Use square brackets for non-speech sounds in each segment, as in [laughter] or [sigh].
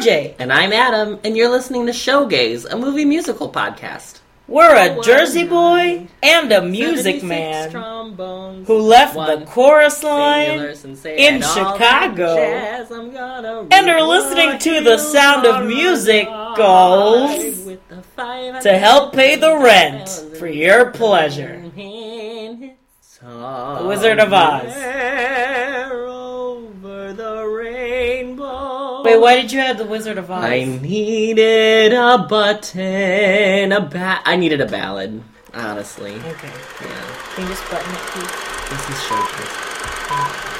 RJ. And I'm Adam, and you're listening to Showgays, a movie musical podcast. We're a Jersey boy and a music man who left one the chorus line singulars and say, in "And all that Chicago jazz I'm gonna and are listening to the sound of music goals with the five to help pay the rent for your pleasure. The Wizard of Oz. Wait, why oh. did you add the Wizard of Oz? I needed a button, a ba- I needed a ballad, honestly. Okay. Yeah, Can you just button it, please? this is Showgays.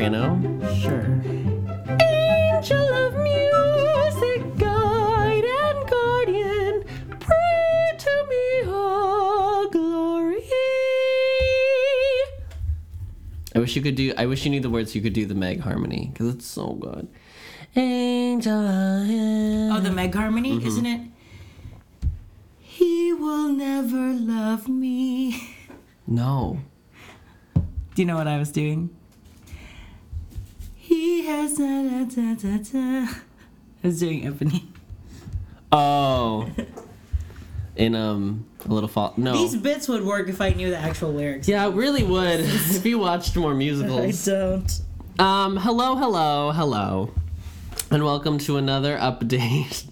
Soprano? Sure. Angel of music, guide and guardian, pray to me, oh glory. I wish you could do. I wish you knew the words. so You could do the Meg harmony because it's so good. Angel. Oh, the Meg Harmony, Mm-hmm. isn't it? He will never love me. No. Do you know what I was doing? He has da, da, da, da, da. I was doing Ebony. Oh. [laughs] In um a little fall. No. These bits would work if I knew the actual lyrics. yeah, it really would [laughs] if you watched more musicals. I don't. Um, hello, hello, hello, and welcome to another update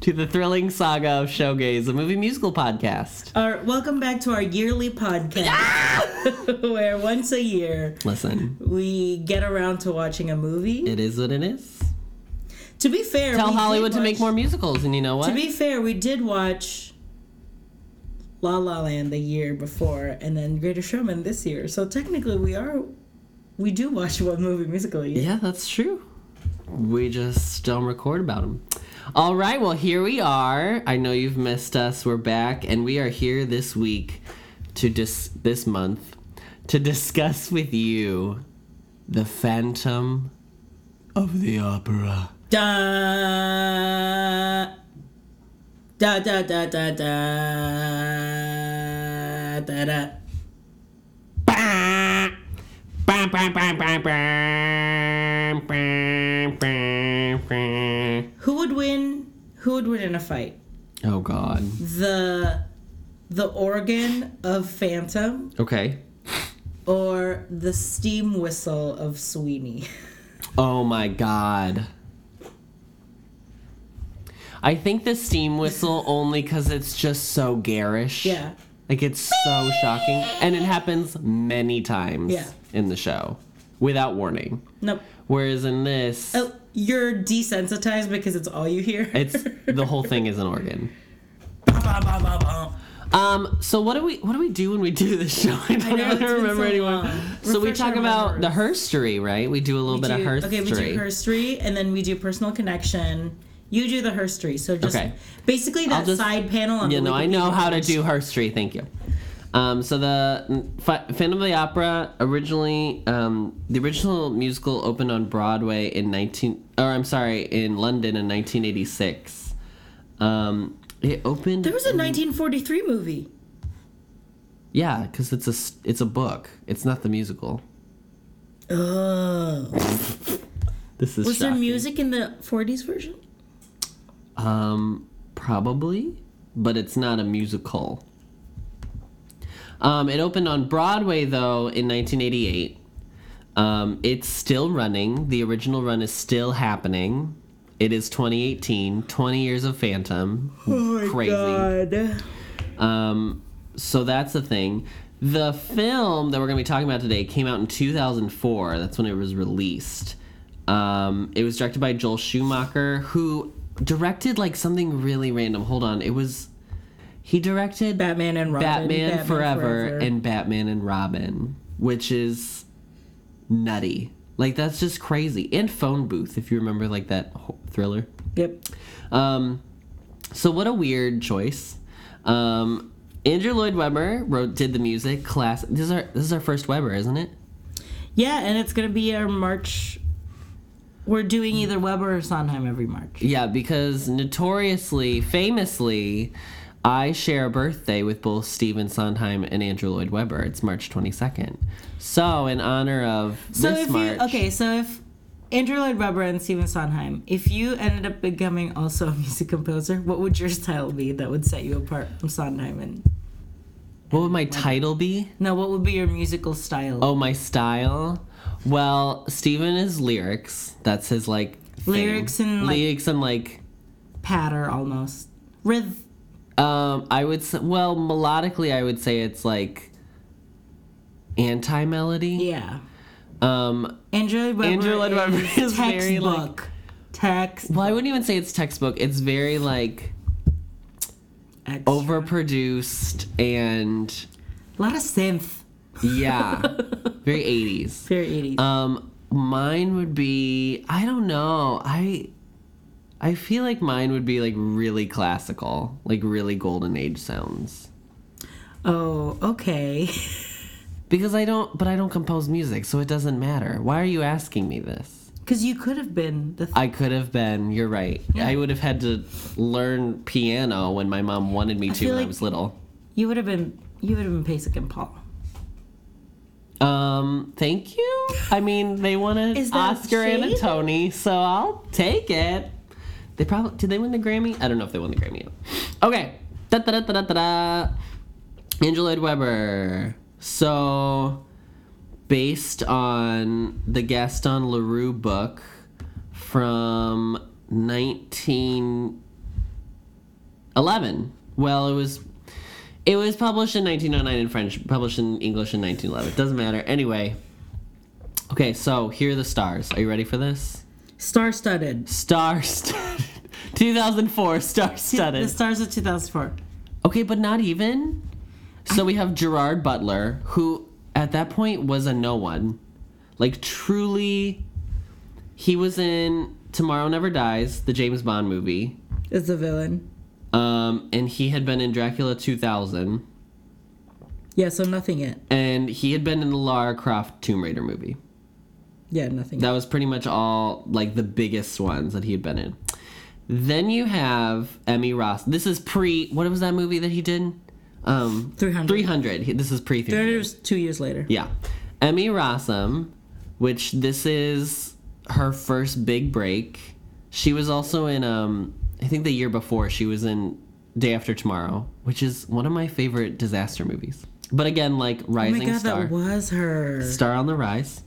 to the thrilling saga of Showgays, a movie musical podcast. Our, welcome back to our yearly podcast, ah! [laughs] where once a year Listen, we get around to watching a movie. it is what it is. to be fair, Tell Hollywood to make more musicals, and you know what? To be fair, we did watch La La Land the year before, and then Greater Showman this year. So technically, we are we do watch [laughs] one movie musical a year. yeah, that's true. We just don't record about them. All right, well, here we are. I know you've missed us. We're back, and we are here this week to dis- this month to discuss with you the Phantom of the Opera. Da da da da da da da da. Would win? Who would win in a fight? Oh God. The the organ of Phantom Okay. or the steam whistle of Sweeney? [laughs] Oh my God. I think the steam whistle [laughs] only because it's just so garish. Yeah. Like it's so shocking, and it happens many times Yeah. in the show without warning. Nope. Whereas in this, Oh, you're desensitized because it's all you hear. it's the whole thing is an organ. [laughs] Um. So what do we what do we do when we do this show? [laughs] I don't know, even remember so anymore. So we talk about the herstory, right? We do a little We bit do- of herstory. Okay, we do herstory, and then we do personal connection. You do the herstory. So just Okay. basically that just- side panel on You know, I know how to do herstory. Thank you. Um, so the Ph- Phantom of the Opera originally, um, the original musical opened on Broadway in 19, or I'm sorry, in London in 1986. Um, it opened. There was a 1943 movie. yeah, because it's a it's a book. It's not the musical. Oh. This is Was there music in the 40s version? Um, probably, but it's not a musical. Um, it opened on Broadway though in 1988. Um, it's still running. The original run is still happening. It is 2018, 20 years of Phantom. Oh Crazy. God. Um, so that's the thing. The film that we're going to be talking about today came out in 2004. That's when it was released. Um, it was directed by Joel Schumacher, who directed like something really random. Hold on, it was He directed Batman and Robin. Batman, Forever, and Batman and Robin, which is nutty. Like that's just crazy. And Phone Booth, if you remember, like that thriller. Yep. Um, so what a weird choice. Um, Andrew Lloyd Webber wrote did the music. Class. This is our this is our first Webber, isn't it? Yeah, and it's gonna be our March. We're doing either Webber or Sondheim every March. Yeah, because notoriously, famously, I share a birthday with both Stephen Sondheim and Andrew Lloyd Webber. It's March 22nd. So, in honor of So this if March, you okay, so if Andrew Lloyd Webber and Stephen Sondheim, if you ended up becoming also a music composer, what would your style be that would set you apart from Sondheim? And what would my title be? no, what would be your musical style? Oh, my style. Well, Stephen is lyrics. That's his like thing. Lyrics and, like- lyrics and like patter almost. Rhythm. Um I would say well melodically I would say it's like anti melody. Yeah. Um Webber. Andrew Lloyd Webber is, is very, like- textbook. Text. well I wouldn't even say it's textbook. It's very like Extra. overproduced and A lot of synth. yeah, [laughs] very 80s. Very 80s. Um, mine would be I don't know. I I feel like mine would be like really classical, like really golden age sounds. oh, okay. [laughs] Because I don't, but I don't compose music, so it doesn't matter. Why are you asking me this? Because you could have been the. Th- I could have been. You're right. Yeah. I would have had to learn piano when my mom wanted me to feel when I was little. you would have been. You would have been Pasek and Paul. Um, thank you. I mean, they won an Oscar and a? Tony, so I'll take it. They probably did. They win the Grammy? I don't know if they won the Grammy. Okay. Da da da da da da. Angela Lloyd Webber. So, based on the Gaston Leroux book from 1911. Well, it was it was published in 1909 in French, published in English in 1911. It doesn't matter. Anyway. Okay, so here are the stars. Are you ready for this? Star studded. Star studded. [laughs] 2004 star studded. The stars of 2004. Okay, but not even. So we have Gerard Butler, who at that point was a no one. Like truly he was in Tomorrow Never Dies, the James Bond movie. Is the villain. Um, and he had been in Dracula 2000 Yeah, so nothing yet. and he had been in the Lara Croft Tomb Raider movie. Yeah, nothing. That was pretty much all like the biggest ones that he had been in. Then you have Emmy Ross. This is pre. What was that movie that he did? Um, 300. 300. This is pre 300. 300 was two years later. Yeah. Emmy Rossum, which this is her first big break. She was also in um I think the year before she was in Day After Tomorrow, which is one of my favorite disaster movies. But again, like Rising Star. Oh my god, Star. that was her. Star on the Rise.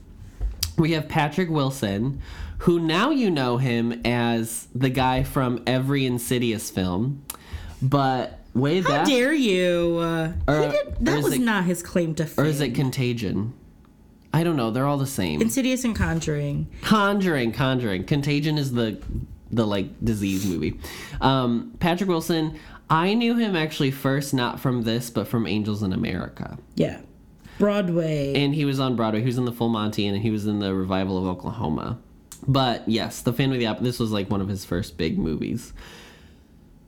We have Patrick Wilson, who now you know him as the guy from every Insidious film. But way How back dare you? Uh, Or- did, that was it- not his claim to fame. or is it Contagion? I don't know. They're all the same. Insidious and Conjuring? Conjuring, Conjuring. Contagion is the the like disease movie. Um, Patrick Wilson. I knew him actually first not from this, but from Angels in America. Yeah. Broadway. And he was on Broadway. He was in the Full Monty, and he was in the revival of Oklahoma. But yes, the Phantom of the Opera. This was like one of his first big movies.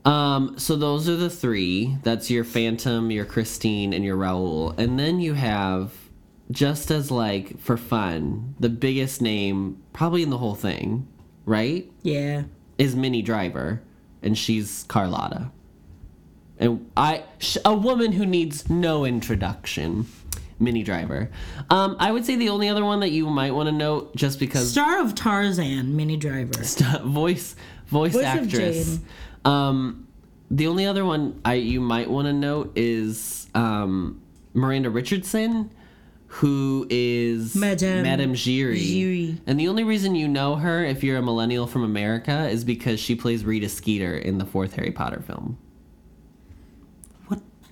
Um, so those are the three. That's your Phantom, your Christine, and your Raoul. And then you have, just as like for fun, the biggest name probably in the whole thing, right? yeah. Is Minnie Driver, and she's Carlotta. And I, sh- a woman who needs no introduction, Minnie Driver. Um, I would say the only other one that you might want to note, just because Star of Tarzan, Minnie Driver. [laughs] st- voice voice, Voice actress. Um, the only other one I you might want to note is um, Miranda Richardson, who is Madame Madame Giry. Giry. And the only reason you know her, if you're a millennial from America, is because she plays Rita Skeeter in the fourth Harry Potter film.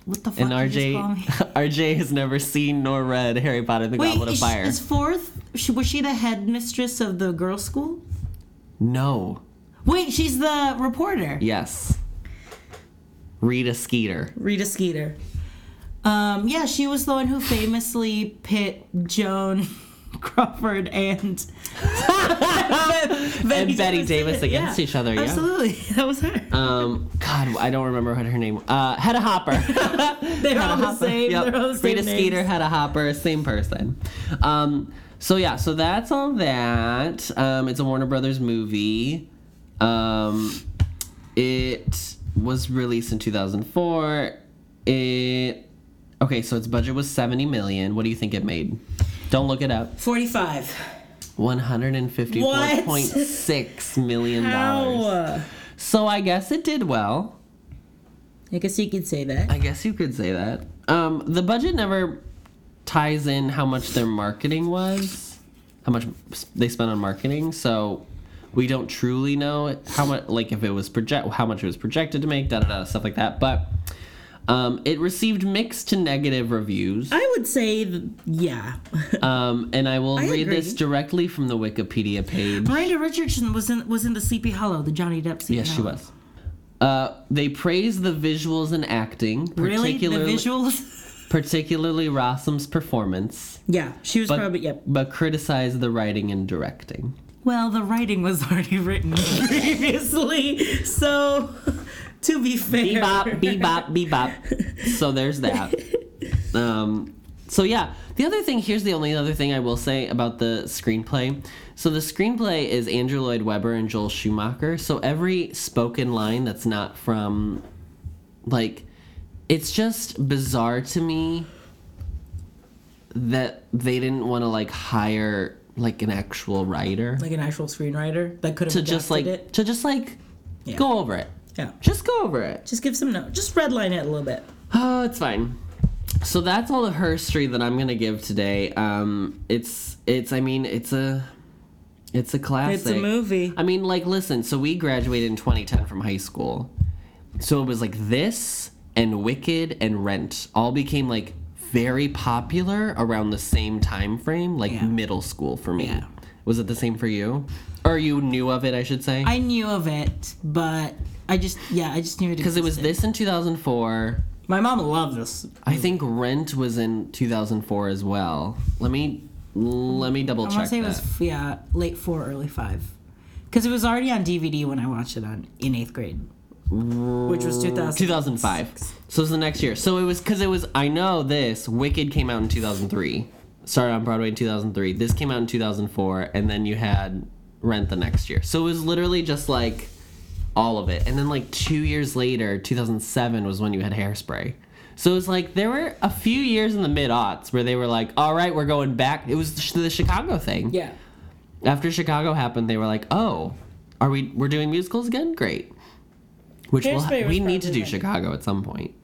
What What the fuck And did you call RJ me? [laughs] RJ has never seen nor read Harry Potter: and The Wait, Goblet of is, Fire. is fourth? Was she the headmistress of the girls' school? No. Wait, she's the reporter. Yes. Rita Skeeter. Rita Skeeter. Um, yeah, she was the one who famously pit Joan Crawford and [laughs] And Bette Davis against each other, yeah. Absolutely, [laughs] that was her. Um, God, I don't remember what her name. Uh, Hedda Hopper. [laughs] They're all the Hopper. same. Yep. They're all the same Rita names. Skeeter, Hedda Hopper, same person. Um, so yeah, so that's all that. Um, it's a Warner Brothers movie. Um, it was released in 2004. It okay, so its budget was 70 million. What do you think it made? Don't look it up. Forty-five. 154.6 million dollars. How? So I guess it did well. I guess you could say that. I guess you could say that. Um, the budget never ties in how much their marketing was, how much they spent on marketing. So we don't truly know how much, like if it was project, how much it was projected to make, da da da, stuff like that. But um, it received mixed to negative reviews. I would say, th- yeah. [laughs] Um, and I will I read this directly from the Wikipedia page. Miranda Richardson was in was in the Sleepy Hollow, the Johnny Depp Sleepy Yes, she was. Uh, they praised the visuals and acting, Really, the particularly visuals. [laughs] particularly Rossum's performance. yeah, she was but, probably yep. but criticized the writing and directing. Well, the writing was [laughs] already written previously, so to be fair, Bebop, bebop, bebop. So there's that. Um, so yeah, the other thing here's the only other thing I will say about the screenplay. So the screenplay is Andrew Lloyd Webber and Joel Schumacher. So every spoken line that's not from, like, it's just bizarre to me that they didn't want to like hire like an actual writer like an actual screenwriter that could have to just like it. to just like Yeah. go over it. Yeah, Just go over it. just give some note. Just redline it a little bit. Oh, it's fine. So that's all the herstory that I'm gonna give today. Um, it's it's I mean it's a it's a classic. It's a movie. I mean, like, listen. So we graduated in 2010 from high school. So it was like this and Wicked and Rent all became like very popular around the same time frame, like Yeah. middle school for me. Yeah. Was it the same for you? Or you knew of it, I should say? I knew of it, but I just yeah, I just knew it Because it was this in 2004. My mom loved this. I think Rent was in 2004 as well. Let me let me double I check want to say it was yeah, late four, early five, because it was already on DVD when I watched it on in eighth grade, which was 2000. 2005. So it was the next year. So it was because it was. I know this. Wicked came out in 2003. Started on Broadway in 2003. This came out in 2004, and then you had Rent the next year. So it was literally just like all of it. And then like two years later, 2007 was when you had Hairspray. So it was like there were a few years in the mid aughts where they were like, "All right, we're going back." It was the Chicago thing. Yeah. After Chicago happened, they were like, "Oh, are we? We're doing musicals again? Great." Which we'll, we need to do Chicago at some point.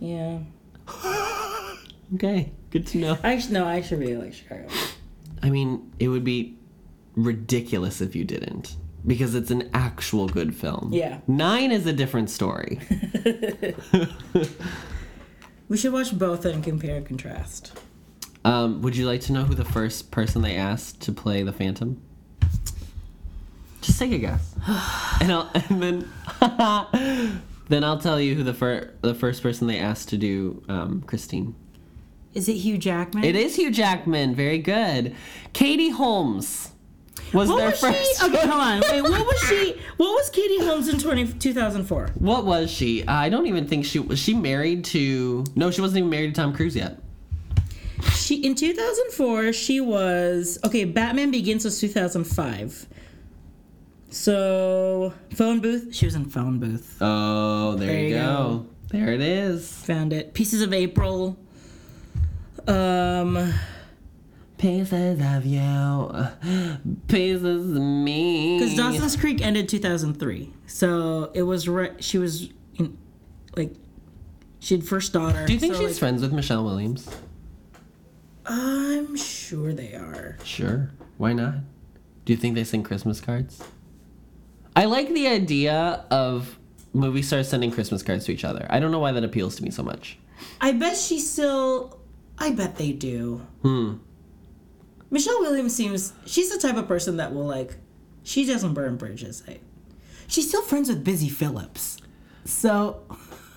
Yeah. [laughs] Okay, good to know. I no, I actually really like Chicago. I mean, it would be ridiculous if you didn't, because it's an actual good film. Yeah. Nine is a different story. [laughs] [laughs] We should watch both and compare and contrast. um, would you like to know who the first person they asked to play the Phantom? Just take a guess, [sighs] and I'll and then [laughs] then I'll tell you who the fir- the first person they asked to do um, Christine. Is it Hugh Jackman? It is Hugh Jackman. Very good. Katie Holmes was What their was first. she? Okay, hold on. Wait, what was she? [laughs] What was Katie Holmes in 20, 2004? What was she? I don't even think she was. She married to? No, she wasn't even married to Tom Cruise yet. She in 2004 she was okay. Batman Begins was 2005. So phone booth. She was in phone booth. Oh, there, There you you go. There it is. Found it. Pieces of April. Um, Pieces of you, pieces of me. because Dawson's Creek ended 2003. So it was right. She was in, like, she had first daughter. Do you think so, she's like, friends with Michelle Williams? I'm sure they are. Sure. Why not? Do you think they send Christmas cards? I like the idea of movie stars sending Christmas cards to each other. I don't know why that appeals to me so much. I bet she still. I bet they do. Hmm. Michelle Williams seems. She's the type of person that will like. She doesn't burn bridges. Like, she's still friends with Busy Phillips. So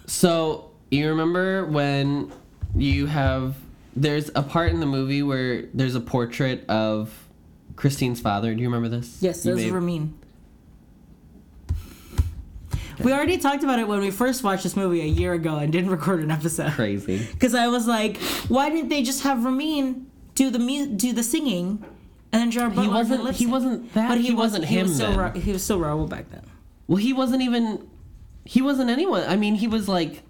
So you remember when you have there's a part in the movie where there's a portrait of Christine's father. Do you remember this? yes, You those may- were mean. We already talked about it when we first watched this movie a year ago and didn't record an episode. crazy. [laughs] Because I was like, why didn't they just have Ramin do the mu- do the singing, and then Gerard Butler wasn't- did lip he wasn't that- But he wasn't he was him still then. Ra- he was still Raoul back then. Well, he wasn't even he wasn't anyone. I mean, he was like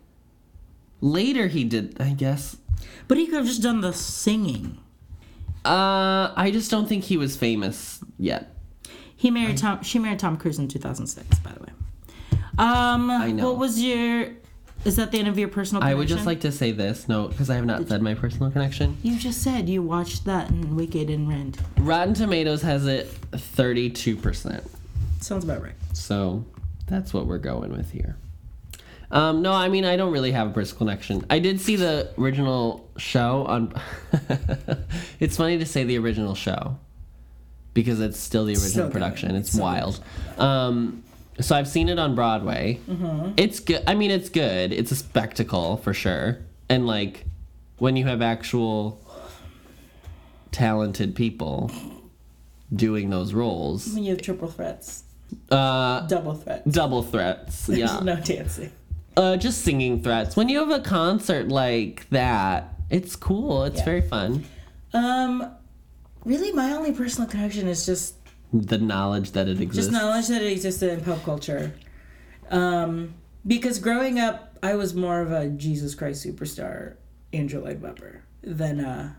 later he did, I guess. But he could have just done the singing. Uh I just don't think he was famous yet. He married Tom. She married Tom Cruise in 2006, by the way. Um, I know. What was your? Is that the end of your personal? Connection? I would just like to say this, no, because I have not said my personal connection. You just said you watched that in Wicked and Rent. Rotten Tomatoes has it 32%. Sounds about right. So that's what we're going with here. Um, no, I mean I don't really have a personal connection. I did see the original show on. [laughs] it's funny to say the original show because it's still the original Still production. It's Still wild. Um, so I've seen it on Broadway. Mm-hmm. It's good. I mean, it's good. It's a spectacle for sure. And like when you have actual talented people doing those roles, When you have triple threats, uh, double threats. double threats. [laughs] Yeah. no dancing. uh, just singing threats. When you have a concert like that, it's cool. It's Yeah. very fun. Um, really, my only personal connection is just The knowledge that it exists. just knowledge that it existed in pop culture. Um, because growing up, I was more of a Jesus Christ superstar, Andrew Lloyd Webber, than uh,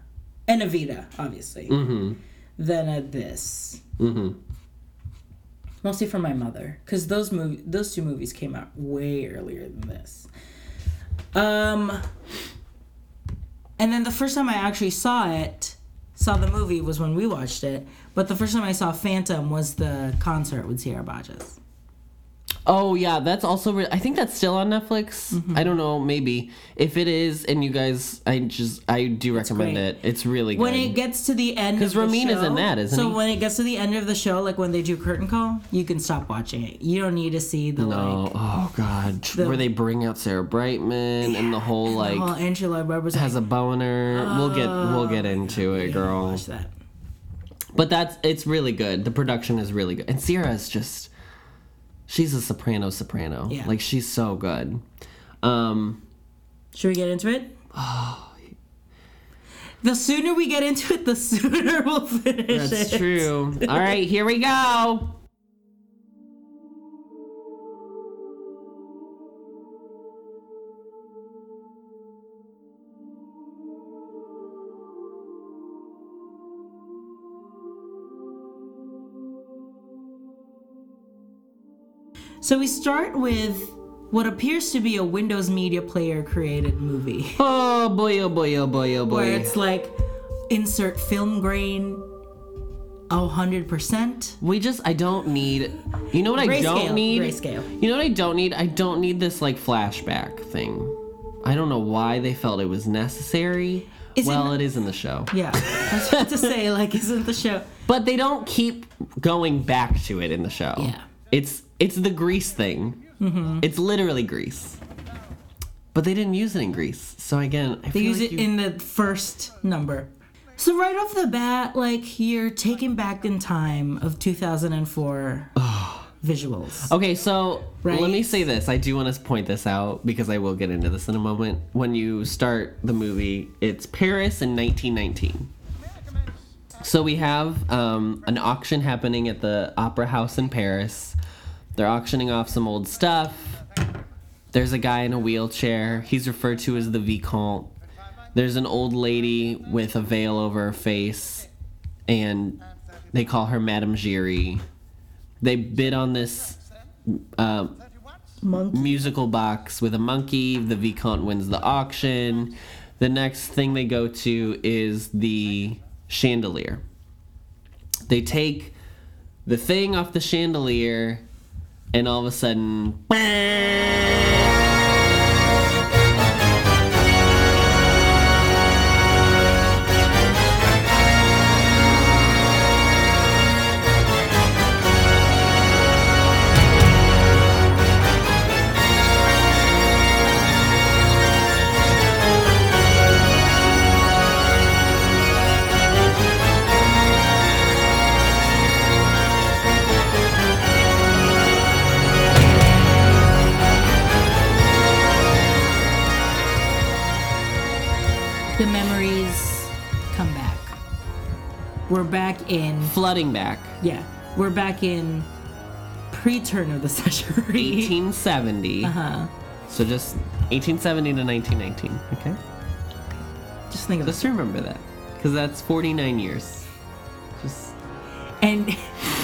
and Evita, obviously, Mm-hmm. than a this. Mm-hmm. Mostly for my mother, because those movie, those two movies came out way earlier than this. Um, and then the first time I actually saw it, saw the movie was when we watched it. But the first time I saw Phantom was the concert with Sierra Boggess. Oh yeah, that's also. Re- I think that's still on Netflix. Mm-hmm. I don't know. Maybe if it is, and you guys, I just I do recommend it. It's really good. When it gets to the end, 'Cause of the Ramin is in that, isn't so he? when it gets to the end of the show, like when they do curtain call, you can stop watching it. You don't need to see the no, like. oh god, the- where they bring out Sarah Brightman and the whole [laughs] like oh, Lloyd Webber's has like, a boner. we'll get we'll get into it, girl. Watch that. But that's it's really good. The production is really good. And Sierra is just she's a soprano soprano. Yeah. Like she's so good. Um Should we get into it? Oh, [sighs] the sooner we get into it, the sooner we'll finish that's it. true. All right, here we go. So we start with what appears to be a Windows Media Player created movie, [laughs] Oh boy, oh boy, oh boy, oh boy. where it's like insert film grain, a hundred percent. We just I don't need You know what I don't need? grayscale. You know what I don't need? I don't need this like flashback thing. I don't know why they felt it was necessary. Is it well, it is in the show. Yeah, I was about to [laughs] say like, isn't the show? But they don't keep going back to it in the show. Yeah. It's it's the grease thing. Mm-hmm. It's literally grease. But they didn't use it in Grease. So again, I They use like it you- in the first number. So right off the bat, like you're taken back in time of 2004 [sighs] visuals. Okay, so Right? let me say this. I do want to point this out because I will get into this in a moment. When you start the movie, it's Paris in 1919. So we have um, an auction happening at the Opera House in Paris. They're auctioning off some old stuff. There's a guy in a wheelchair. He's referred to as the Vicomte. There's an old lady with a veil over her face, and they call her Madame Giry. They bid on this uh, Monk. musical box with a monkey. The Vicomte wins the auction. The next thing they go to is the chandelier. They take the thing off the chandelier, and all of a sudden. [laughs] in Flooding back. yeah, we're back in pre-turn of the [laughs] century. 1870. Uh-huh. So just 1870 to 1919. Okay. Just think of. Just remember that. Because that's 49 years. Just. And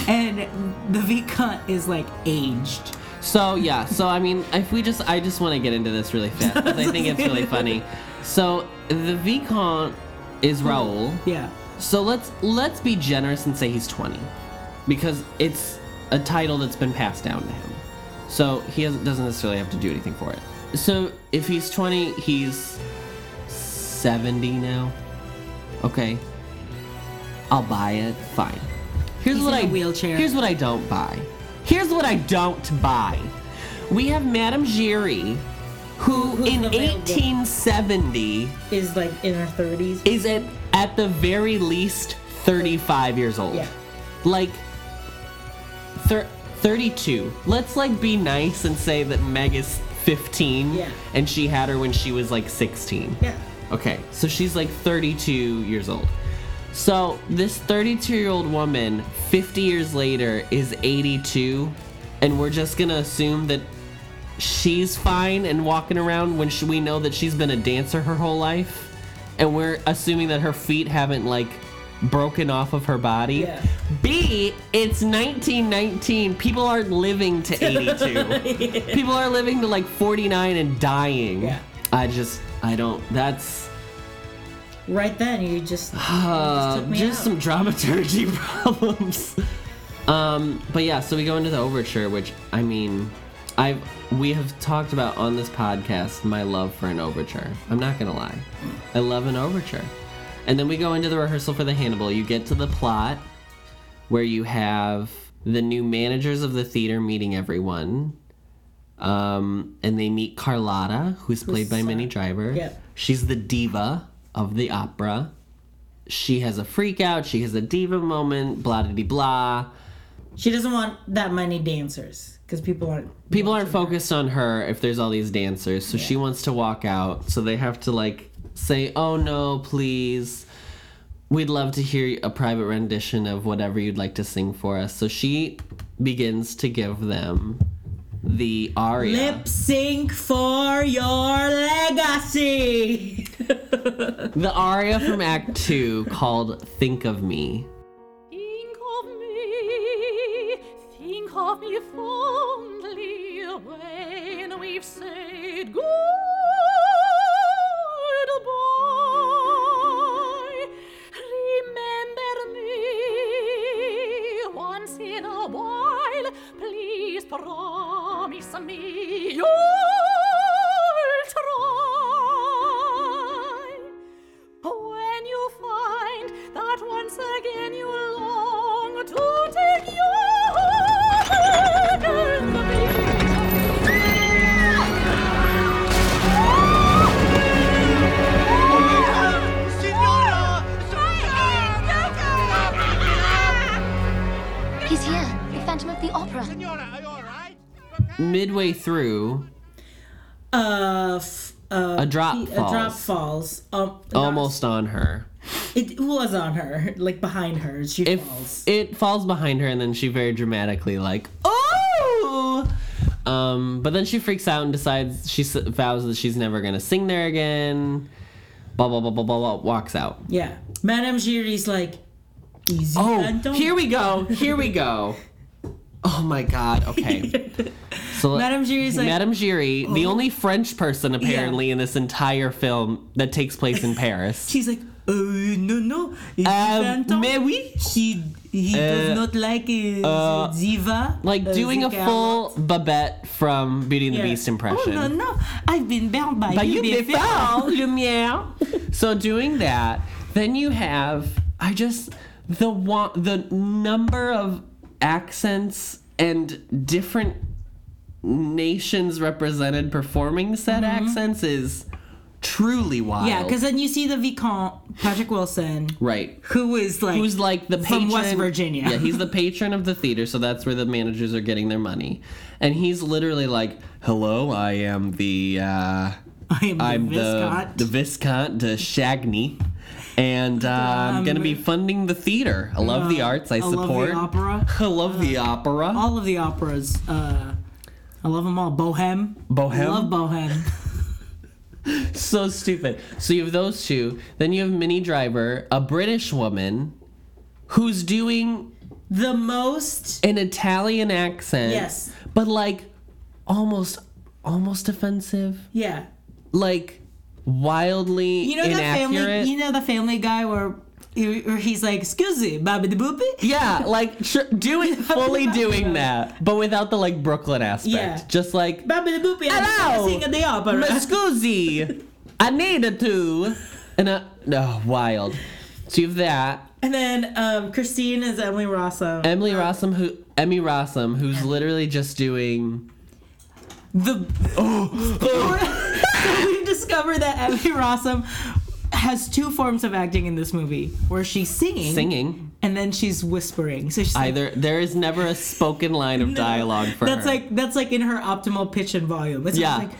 and the Vicomte is like aged. So yeah, so I mean, if we just, I just want to get into this really fast 'cause I think it's really funny. [laughs] So the Vicomte is Raoul. Yeah. So let's let's be generous and say he's 20, because it's a title that's been passed down to him. So he has, doesn't necessarily have to do anything for it. So if he's 20, he's 70 now. Okay. I'll buy it. Fine. Here's He's what I a wheelchair. Here's what I don't buy. Here's what I don't buy. We have Madame Giry, who in available. 1870 Is like in her thirties. is at at the very least 35 years old. Yeah. Like thir- 32. Let's like be nice and say that Meg is 15 Yeah. and she had her when she was like 16. Yeah. Okay, so she's like 32 years old. So this 32 year old woman, 50 years later, is 82, and we're just gonna assume that she's fine and walking around when she, we know that she's been a dancer her whole life, and we're assuming that her feet haven't like broken off of her body. Yeah. B, it's 1919. People aren't living to [laughs] 82. People are living to like 49 and dying. Yeah. I just, I don't, that's Right then, you just, you uh, just took me just some dramaturgy [laughs] problems. um, but yeah, so we go into the overture, which I mean, I we have talked about on this podcast my love for an overture. I'm not gonna lie, I love an overture. And then we go into the rehearsal for the Hannibal. You get to the plot where you have the new managers of the theater meeting everyone. Um, and they meet Carlotta, who's played by. Minnie Driver. Yep. She's the diva of the opera. She has a freak out. She has a diva moment. Blah blah blah. She doesn't want that many dancers because people aren't. People aren't focused on her if there's all these dancers, so she wants to walk out. So they have to like say, "Oh no, please." We'd love to hear a private rendition of whatever you'd like to sing for us. So she begins to give them the aria. Lip sync for your legacy. [laughs] The aria from Act 2 called Think of Me. Of me fondly when we've said goodbye. Remember me once in a while. Please promise me you'll Midway through, uh, f- uh, A drop he- A drop falls. falls. Um, not- almost on her. It was on her, like behind her. She It, falls. it falls behind her, and then she very dramatically, like, oh! Um, but then she freaks out and decides, she s- vows that she's never gonna sing there again. Blah, blah, blah, blah, blah, blah, walks out. yeah. Madame Giry's like, easy. Oh, here we go. [laughs] Here we go. Oh my god. [laughs] Okay. So Madame Giry's like, Madame Giry, the only French person apparently in this entire film that takes place in [laughs] Paris. she's like, uh, no, no. Um, mais oui. He, he Uh, does not like uh, uh, diva. Like uh, doing a full Carrot. Babette from Beauty and the Yeah. Beast impression. Oh, no, no. I've been bound by, By you before. [laughs] Lumiere. So doing that, then you have I just the one the number of accents and different nations represented performing said accents is truly wild. Mm-hmm. Yeah, because then you see the Vicomte, Patrick Wilson, right. who is like, Who's like the patron from West Virginia. Yeah, he's the patron of the theater, so that's where the managers are getting their money. And he's literally like, "Hello, I am the uh I am the I'm Viscount. the the Viscount de Chagny, And uh, I'm gonna be funding the theater. I love the arts. I support. I love the opera. [laughs] I love the opera. All of the operas. Uh, I love them all. Bohème. Bohème? I love Bohème. [laughs] so stupid. So you have those two. Then you have Minnie Driver, a British woman, who's doing The most. an Italian accent. Yes. But like almost almost offensive. Yeah. Like wildly You know inaccurate. that family. You know the Family Guy where, where he's like, "Excuse me, Bobby the Boopy." yeah, [laughs] like tr- doing fully doing that, but without the like Brooklyn aspect. Yeah. Just like Bobby the Boopy. Hello. I'm singing the opera. "Ma scusi, I needed to. And uh, no, wild. So you have that. And then um, Christine is Emily Rossum. Emily Rossum, who Emmy Rossum, who's literally just doing the [gasps] [gasps] so we discover that Emily Rossum has two forms of acting in this movie, where she's singing, singing. and then she's whispering. So she's like, Either there is never a spoken line of [laughs] dialogue for that's her. like that's like in her optimal pitch and volume. It's Yeah. like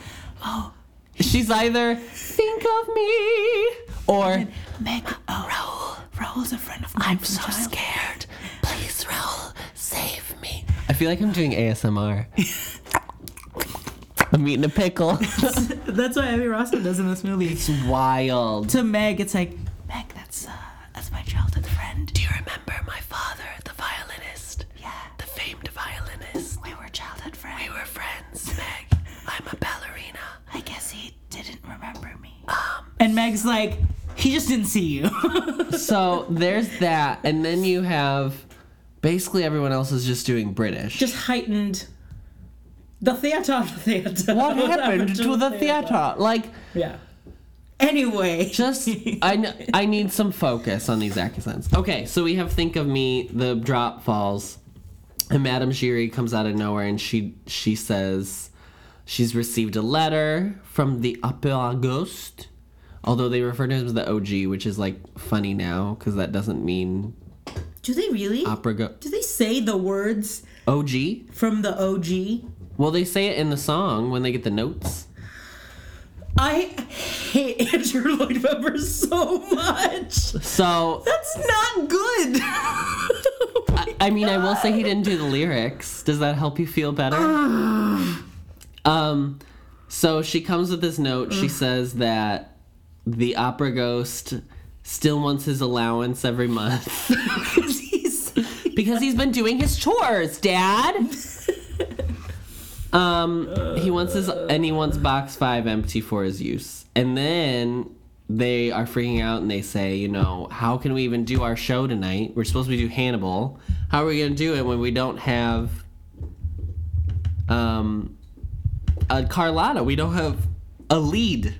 oh. She's either think of me or Meg, oh, Raoul, Raoul's a friend of mine. I'm so scared. Please, Raoul, save me. I feel like I'm doing ASMR. [laughs] I'm eating a pickle. [laughs] That's what Emily Rossum does in this movie. it's wild. To Meg, it's like Meg, that's uh, that's my childhood friend. Do you remember my father, the violinist? Yeah, The famed violinist. we were childhood friends. We were friends, [laughs] Meg. I'm a ballerina. I guess he didn't remember me. Um. and Meg's like, he just didn't see you. [laughs] So there's that, and then you have basically everyone else is just doing British. just heightened the theater. The theater. what [laughs] happened to the theater? Like, Yeah. Anyway, just I I need some focus on these accents. Okay, so we have think of me. The drop falls, and Madame Giry comes out of nowhere, and she she says she's received a letter from the Opera Ghost. Although they refer to him as the OG, which is like funny now because that doesn't mean do they really? opera go- do they say the words OG. from the OG? Well, they say it in the song when they get the notes. I hate Andrew Lloyd Webber so much. So That's not good. I mean, I will say he didn't do the lyrics. Does that help you feel better? [sighs] um, so she comes with this note. She says that the opera ghost still wants his allowance every month [laughs] He's- [laughs] because he's been doing his chores, Dad. [laughs] Um, he wants his and he wants box five empty for his use, and then they are freaking out and they say, you know, how can we even do our show tonight? We're supposed to do Hannibal. How are we gonna do it when we don't have um a Carlotta? We don't have a lead.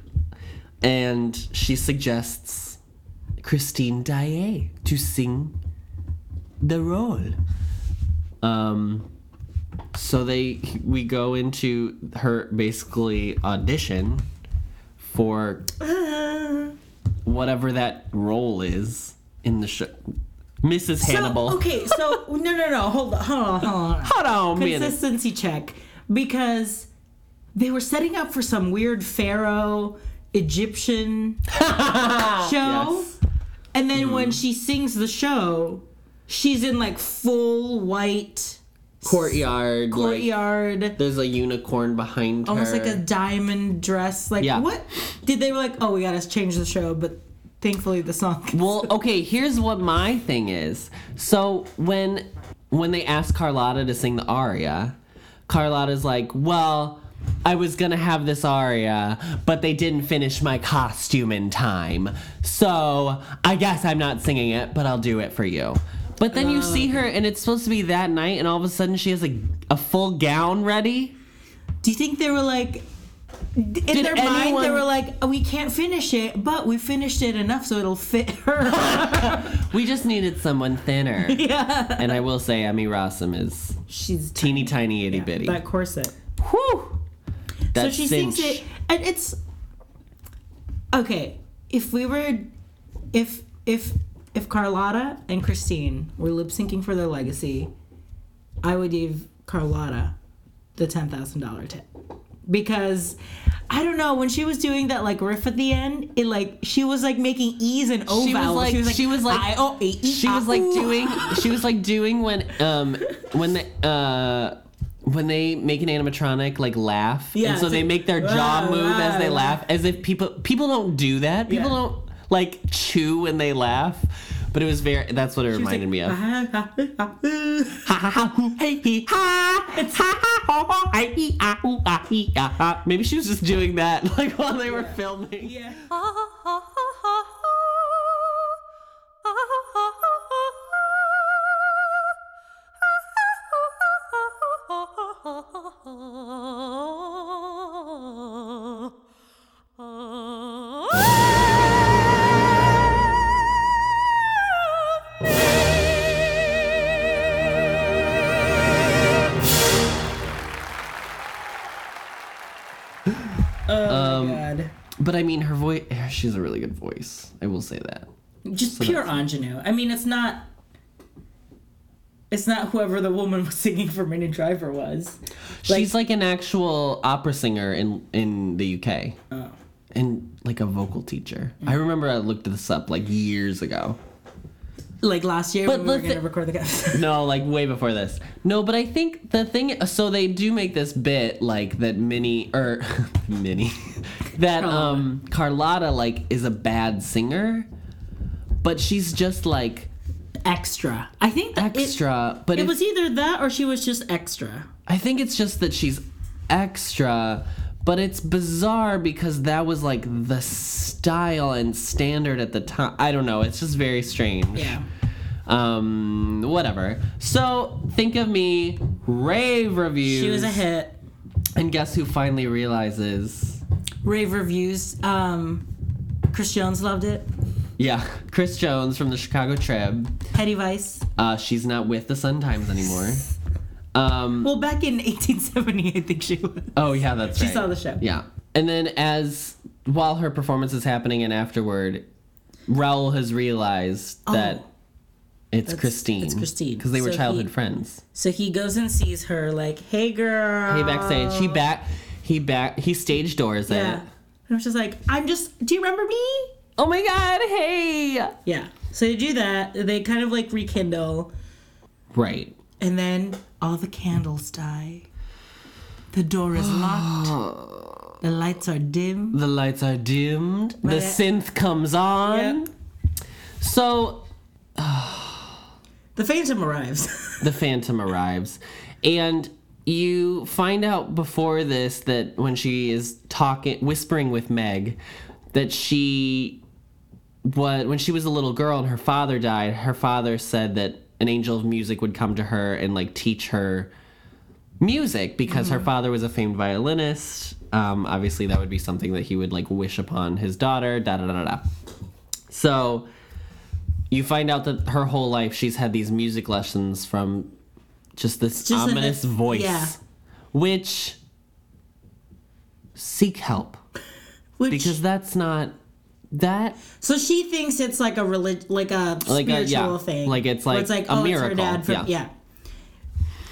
And she suggests Christine Daae to sing the role. Um so they we go into her basically audition for whatever that role is in the show. Mrs. Hannibal. Okay, so [laughs] no, no, no. Hold on, hold on, hold on. Hold on. Consistency check because they were setting up for some weird pharaoh Egyptian [laughs] show, Yes. and then when mm-hmm. she sings the show, she's in like full white Courtyard. Like, courtyard. there's a unicorn behind Almost her. like a diamond dress. Like Yeah. what? Did they were like, oh, we gotta change the show, but thankfully the song. [laughs] Well, okay, here's what my thing is. So when when they ask Carlotta to sing the aria, Carlotta's like, "Well, I was to have this aria, but they didn't finish my costume in time. So, I guess I'm not singing it, but I'll do it for you." But then you see her and it's supposed to be that night and all of a sudden she has a, a full gown ready. Do you think they were like? In Did their mind, they were like, "Oh, "We can't finish it, but we finished it enough so it'll fit her." [laughs] We just needed someone thinner. [laughs] yeah, And I will say Emmy Rossum is she's teeny tiny itty bitty. that corset. Whew. So she cinch. sings it, and it's okay. If we were, if if if Carlotta and Christine were lip syncing for their legacy, I would give Carlotta the ten thousand dollar tip because I don't know when she was doing that like riff at the end. It like she was like making e's and o She was vowels. like- she was like- I, o, e, e, she ah, was like ooh. doing she was like doing when um when the uh when they make an animatronic like laugh Yeah, and so they like, make their jaw "Wah, move as they laugh as if people people don't do that people Yeah. don't like chew when they laugh. But it was very that's what it She was reminded me of. maybe she was just doing that [laughs] like while they were filming. Yeah. But I mean her voice she's a really good voice I will say that Just pure ingenue. I mean, it's not. It's not whoever the woman [laughs] was singing for Minnie Driver was. She's like an actual opera singer in in the UK. Oh. And like a vocal teacher. I mm. remember I looked this up like years ago. Like last year But when we were gonna record the guest. [laughs] No, like way before this. No, but I think the thing so they do make this bit like that Minnie or [laughs] Minnie [laughs] that um Carlotta like is a bad singer, but she's just like extra. I think that it- extra, but It, was either that or she was just extra. I think it's just that she's extra, but it's bizarre because that was like the style and standard at the time. I don't know. It's just very strange. Yeah. Um, whatever. So think of me, rave reviews. She was a hit. And guess who finally realizes? Rave reviews. Um, Chris Jones loved it. Yeah, Chris Jones from the Chicago Trib. Hedy Weiss. Uh, she's not with the Sun Times anymore. [laughs] Um, Well, back in [laughs] 1870, I think she was. Oh yeah, that's right. She right. saw the show. Yeah, and then as while her performance is happening and afterward, Raoul has realized that it's Oh. Christine. it's Christine. because they were So childhood he- friends. So he goes and sees her, like, "Hey, girl." Hey, backstage, he back, he back, he stage doors Yeah. it. And I'm just like, I'm just. Do you remember me? Oh my God! Hey. Yeah. So they do that. They kind of like rekindle, Right. and then all the candles die. The door is locked. [gasps] the lights are dim. The lights are dimmed. The But- synth comes on. Yep. So [sighs] The Phantom arrives. [laughs] the phantom arrives and you find out before this that when she is talking whispering with meg that she what when she was a little girl and her father died her father said that an angel of music would come to her and like teach her music because her father was a famed violinist. Um, obviously that would be something that he would like wish upon his daughter da da da da so you find out that her whole life she's had these music lessons from just this Just a- ominous voice yeah. which seek help. Which, because that's not that so she thinks it's like a relig- like a Like a- spiritual yeah. thing. Like it's like it's like a oh, miracle. It's her dad from, Yeah. yeah.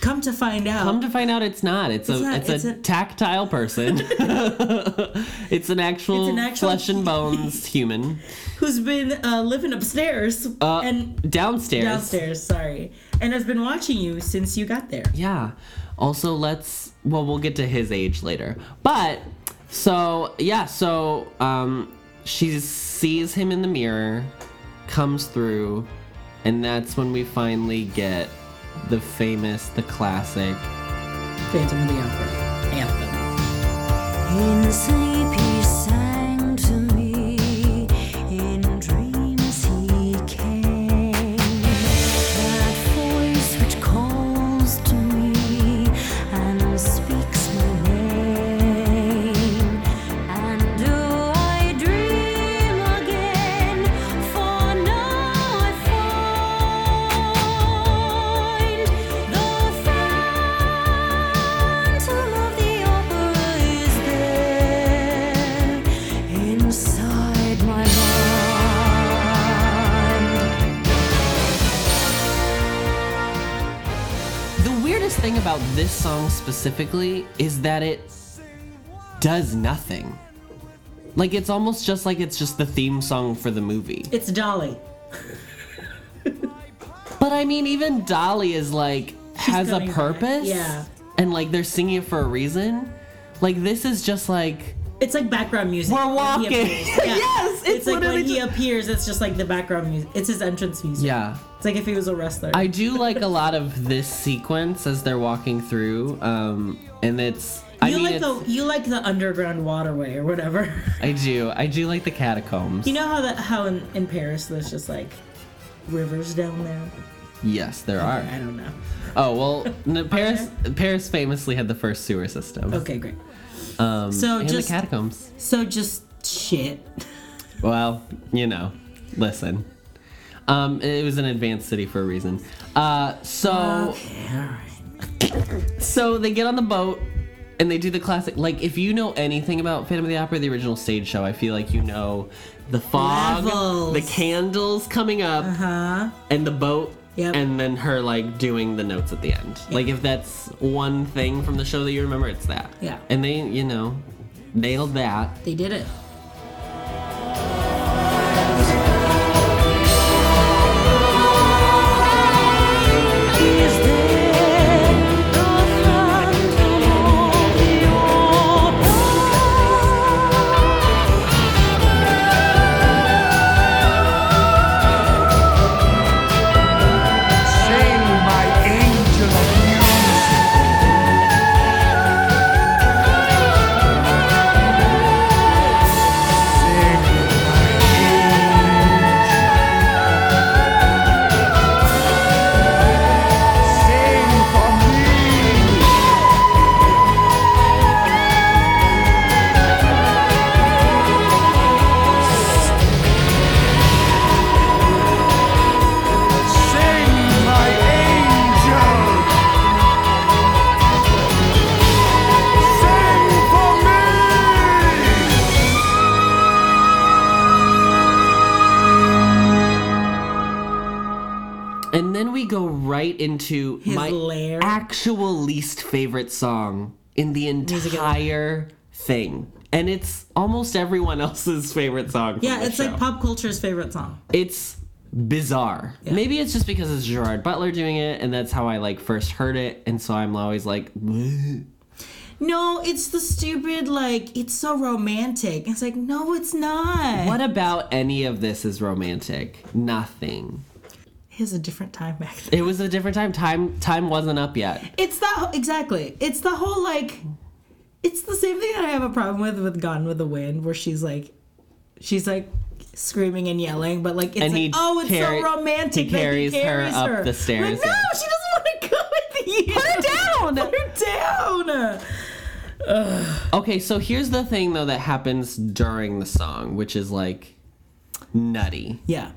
Come to find out, come to find out it's not it's, It's a not, it's, it's a, a- tactile person [laughs] [laughs] it's an actual, an actual- flesh and [laughs] bones human who's been uh, living upstairs uh, and downstairs downstairs, sorry, and has been watching you since you got there. Yeah. Also, let's. Well, we'll get to his age later. But so yeah, so um, she sees him in the mirror, comes through, and that's when we finally get the famous, the classic. Phantom of the Opera anthem. This song specifically is that it does nothing. Like it's almost just like it's just the theme song for the movie. It's Dolly. But I mean, even Dolly is like has a coming back. purpose. Yeah. And like they're singing it for a reason. Like this is just like It's like background music. We're walking. appears. [laughs] Yes, it's, it's like when he appears. It's just like the background music. It's his entrance music. yeah. It's like if he was a wrestler. I do like a lot of this sequence as they're walking through, um, and it's. I you mean, like the you like the underground waterway or whatever. [laughs] I do. I do like the catacombs. you know how that how in, in Paris there's just like rivers down there. yes, there are. I don't know. Oh well, [laughs] n- Paris. Paris famously had the first sewer system. Okay, great. Um, So and just- the catacombs. So just shit. [laughs] Well, you know, listen. Um, it was an advanced city for a reason. Uh, so so they get on the boat and they do the classic. Like, if you know anything about Phantom of the Opera, the original stage show, I feel like you know the fog, Levels. the candles coming up, Huh? and the boat. Yep. And then her like doing the notes at the end. Like if that's one thing from the show that you remember, it's that. Yeah. And they, you know, nailed that. They did it. We go right into His my lair. actual least favorite song in the entire thing. And it's almost everyone [laughs] else's favorite song. Yeah, it's show. like pop culture's favorite song. It's bizarre. Maybe it's just because it's Gerard Butler doing it, and that's how I like first heard it, and so I'm always like, "Bleh." No, it's the stupid like it's so romantic. It's like no, it's not. what about any of this is romantic? Nothing. It was a different time back then. It was a different time. Time time wasn't up yet. It's that exactly. It's the whole like. It's the same thing that I have a problem with with Gone with the Wind, where she's like, she's like screaming and yelling, but like it's And like, oh, it's carry- so romantic. he that carries her up the stairs, Like, no, yeah. she doesn't want to [laughs] go with you. Put her down. Put her down. Okay, so here's the thing though that happens during the song, which is like nutty. Yeah.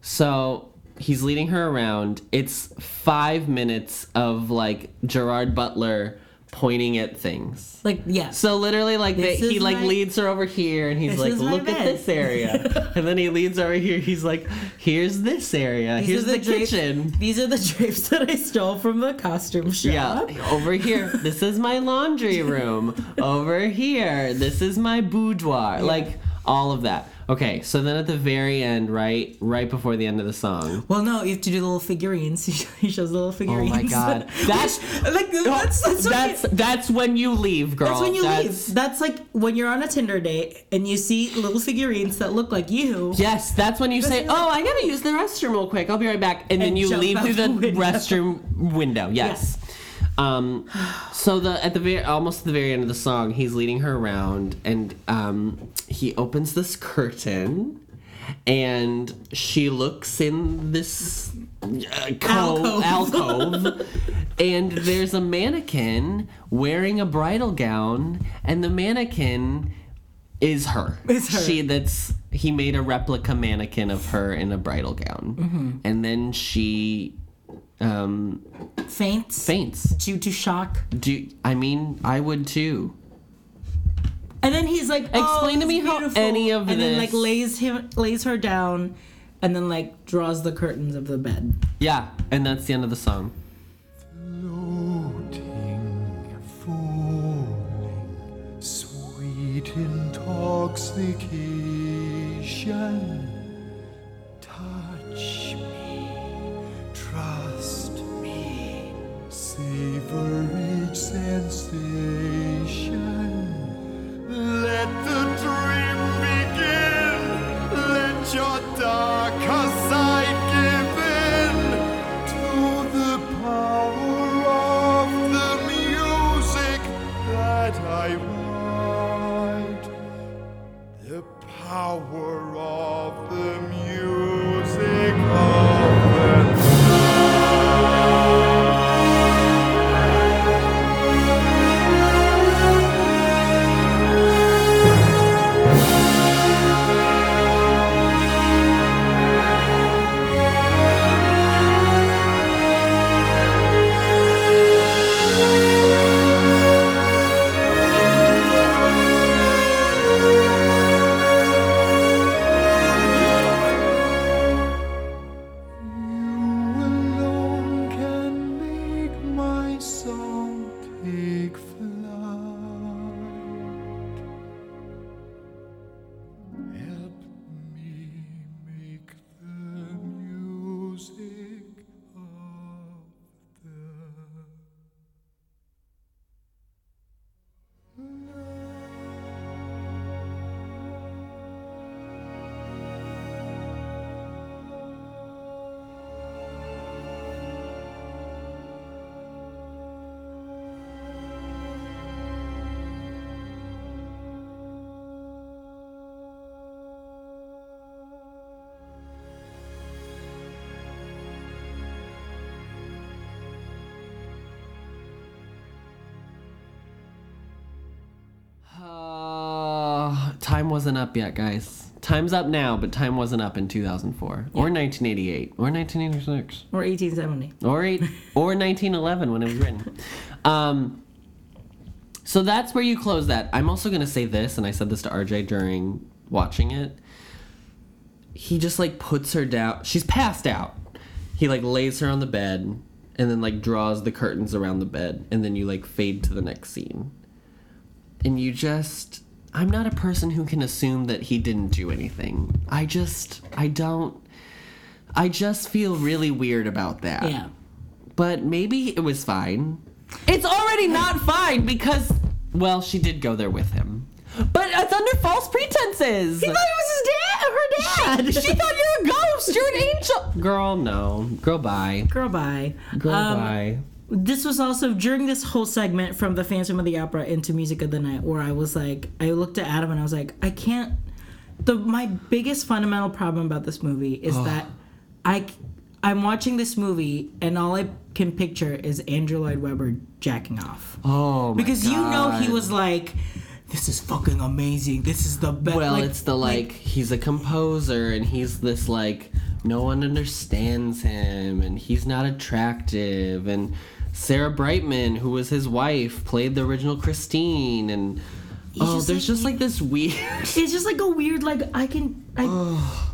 So he's leading her around. It's five minutes of like Gerard Butler pointing at things. Like yeah. So literally, like he like my- leads her over here, and he's like, "Look at this area," [laughs] and then he leads over here. He's like, "Here's this area. These Here's are the, drapes- kitchen." These are the drapes [laughs] that I stole from the costume shop. Yeah, over here. This is my laundry room. [laughs] Over here, this is my boudoir. Like all of that. Okay, so then at the very end, right, right before the end of the song, Well, no, you have to do the little figurines. [laughs] He shows the little figurines. Oh my God. [laughs] That's- like oh, that's that's, what that's you- that's when you leave, girl. that's when you That's- leave. That's like when you're on a Tinder date and you see little figurines that look like you. Yes, that's when you say, "Oh, I gotta use the restroom real quick. I'll be right back," and, then you leave through the, the window. restroom window. Yes. Um, so the at the very almost at the very end of the song, he's leading her around, and um, he opens this curtain, and she looks in this uh, cove, Alcove. alcove, and there's a mannequin wearing a bridal gown, and the mannequin is her. Is her. She that's he made a replica mannequin of her in a bridal gown, Mm-hmm. and then she um, Faints faints. due to shock. Do I mean I would too? And then he's like, oh, Explain to it's me how beautiful. any of and then like lays him lays her down, and then like draws the curtains of the bed. Yeah, and that's the end of the song. Floating, falling, sweet intoxication. Savor each sensation. Let the dream begin. Let your darker time wasn't up yet, guys. Time's up now, but time wasn't up in 2004 or 1988 or 1986 Or 1870. or eight [laughs] or 1911 when it was written. Um, so that's where you close that. I'm also gonna say this, and I said this to RJ during watching it. He just like puts her down. She's passed out. He like lays her on the bed and then like draws the curtains around the bed, and then you like fade to the next scene. And you just. I'm not a person who can assume that he didn't do anything. I just. I don't. I just feel really weird about that Yeah. but maybe it was fine. It's already not fine because, well, she did go there with him. But it's under false pretenses. He thought it was his dad, her dad. She thought you're a ghost. You're an angel. Girl, no. Girl, bye. Girl, bye. Girl, Um, bye. This was also during this whole segment from the Phantom of the Opera into Music of the Night, where I was like, I looked at Adam and I was like, I can't. The my biggest fundamental problem about this movie is that I I'm watching this movie and all I can picture is Andrew Lloyd Webber jacking off Oh, my because you know he was like, this is fucking amazing. This is the best. Well, it's the like, he's a composer and he's this like no one understands him and he's not attractive and Sarah Brightman, who was his wife, played the original Christine and oh, just there's like- just like this weird [laughs] it's just like a weird like I can I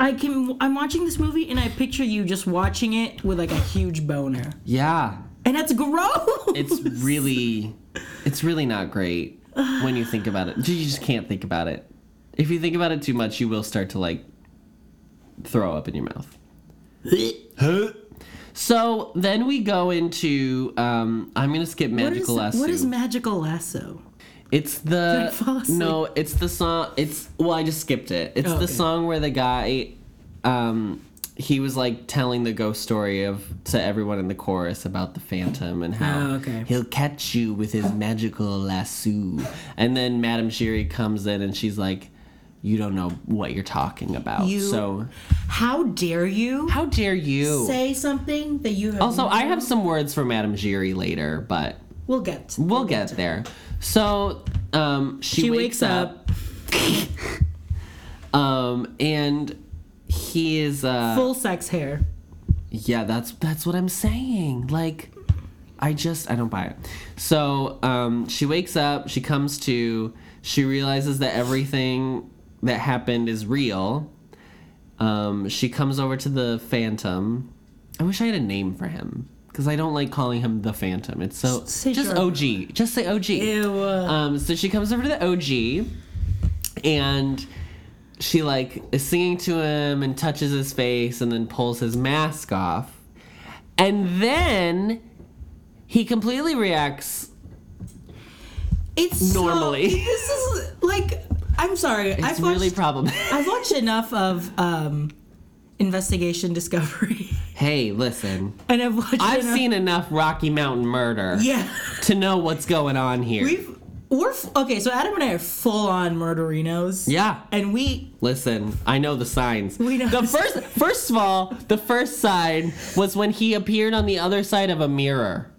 [sighs] I can I'm watching this movie and I picture you just watching it with like a huge boner. Yeah. And that's gross. It's really [laughs] it's really not great when you think about it. You just can't think about it. If you think about it too much, you will start to like throw up in your mouth. [laughs] So then we go into um I'm gonna skip what is, Magical Lasso. what is magical lasso? It's the no, it's the song. It's well, I just skipped it. It's Oh, the okay. song where the guy, um, he was like telling the ghost story of to everyone in the chorus about the phantom and how Oh, okay. he'll catch you with his magical lasso. And then Madame Giry comes in and she's like, "You don't know what you're talking about." You- so How dare you how dare you? say something that you have also, I have some words for Madame Giry later, but We'll get we'll get there. So, um, she, She wakes, wakes up. [laughs] Um, and he is uh full sex hair. yeah, that's that's what I'm saying. Like I just I don't buy it. So, um she wakes up, she comes to, she realizes that everything that happened is real. Um she comes over to the Phantom. I wish I had a name for him because I don't like calling him the Phantom. It's so Say just Gerard. OG. Just say OG. Ew. Um, so she comes over to the OG, and she like is singing to him and touches his face and then pulls his mask off and then he completely reacts It's so- Normally. this is like I'm sorry. it's I've really watched, problematic I've watched enough of um, Investigation Discovery, hey listen and I've watched. i've enough, seen enough rocky mountain murder Yeah, to know what's going on here we've we're f- okay. So Adam and I are full on murderinos. yeah and we Listen, I know the signs. We know the the first. First of all, the first sign was when he appeared on the other side of a mirror.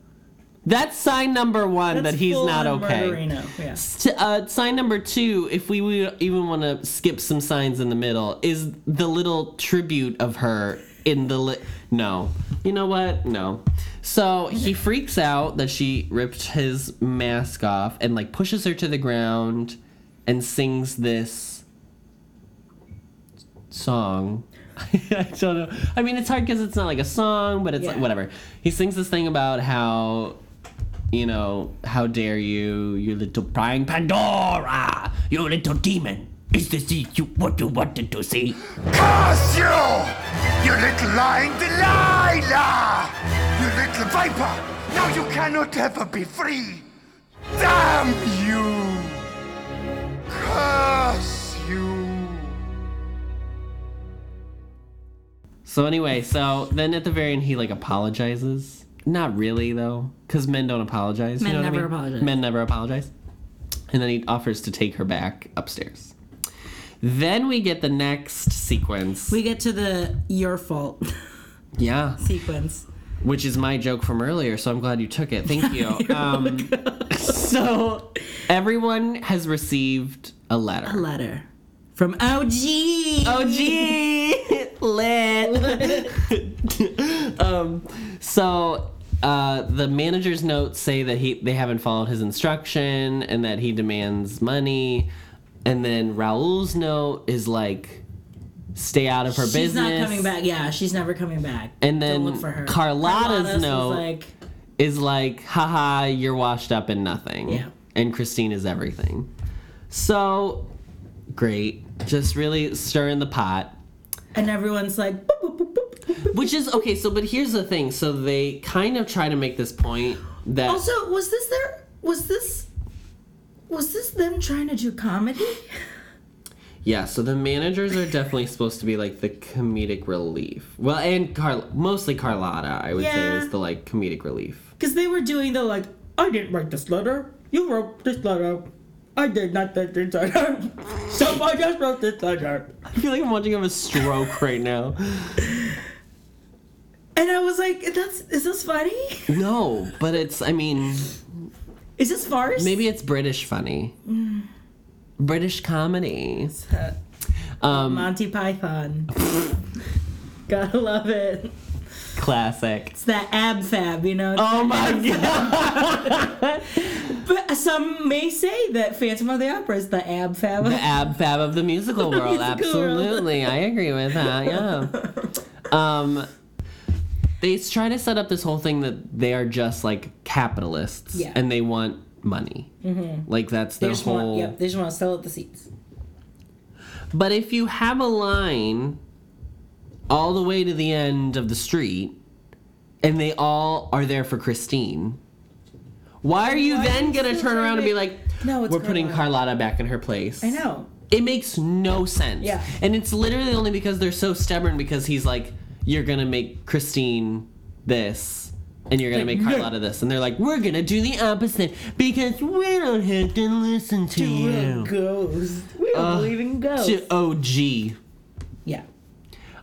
That's sign number one that's that he's not okay. Yeah. Uh, sign number two, if we would even want to skip some signs in the middle, is the little tribute of her in the li- no. You know what? No. So he freaks out that she ripped his mask off and like pushes her to the ground and sings this song. [laughs] I don't know. I mean, it's hard because it's not like a song, but it's like whatever. He sings this thing about how, you know, how dare you, you little prying Pandora, you little demon. Is this you, what you wanted to see? Curse you! You little lying Delilah! You little viper! Now you cannot ever be free! Damn you! Curse you! So anyway, so then at the very end, he like apologizes. Not really though, because men don't apologize. you Men know what I never mean? apologize. Men never apologize. And then he offers to take her back upstairs. Then we get the next sequence. We get to the your fault yeah, [laughs] sequence. which is my joke from earlier. So I'm glad you took it. Thank you. [laughs] um, [laughs] so everyone has received a letter. A letter from OG. OG. lit. um, so uh, the manager's notes say that he they haven't followed his instruction and that he demands money, and then Raoul's note is like, stay out of her She's business. She's not coming back. Yeah, she's never coming back. And Don't then look for her. Carlotta's Carlotta's note like, Is like, haha, you're washed up in nothing. Yeah. And Christine is everything. So great, just really stirring the pot. and everyone's like, boop, boop, boop, boop, boop, boop. Which is okay. So, but here's the thing. So they kind of try to make this point that Also, was this their? Was this? Was this them trying to do comedy? yeah. So the managers are definitely supposed to be like the comedic relief. Well, and Carl, mostly Carlotta, I would say, is the like comedic relief. Because they were doing the like, I didn't write this letter. You wrote this letter. I did not write this letter. [laughs] Somebody just wrote this letter. I feel like I'm watching him a stroke right now. [laughs] And I was like, that's is this funny? [laughs] No, but it's. I mean, Is this farce? maybe it's British funny. British comedy. [laughs] Um, Monty Python. [laughs] Gotta love it. classic. It's that ab fab, you know. Oh my god. But some may say that Phantom of the Opera is the ab fab. the ab fab of the musical world. Musical world. Absolutely, I agree with that. Yeah. Um, they try to set up this whole thing that they are just like capitalists, Yeah. and they want money. Mm-hmm. Like that's They their just whole. want, yep, they just want to sell out the seats. But if you have a line all the way to the end of the street, and they all are there for Christine. Why are you Why then are gonna turn around to and be like, No, it's we're putting Carlotta." Carlotta back in her place? I know. It makes no sense. Yeah. And it's literally only because they're so stubborn because he's like, you're gonna make Christine this. And you're gonna make. Carlotta this, and they're like, "We're gonna do the opposite because we don't have to listen to you." ghosts. We don't believe in ghosts. To OG. yeah.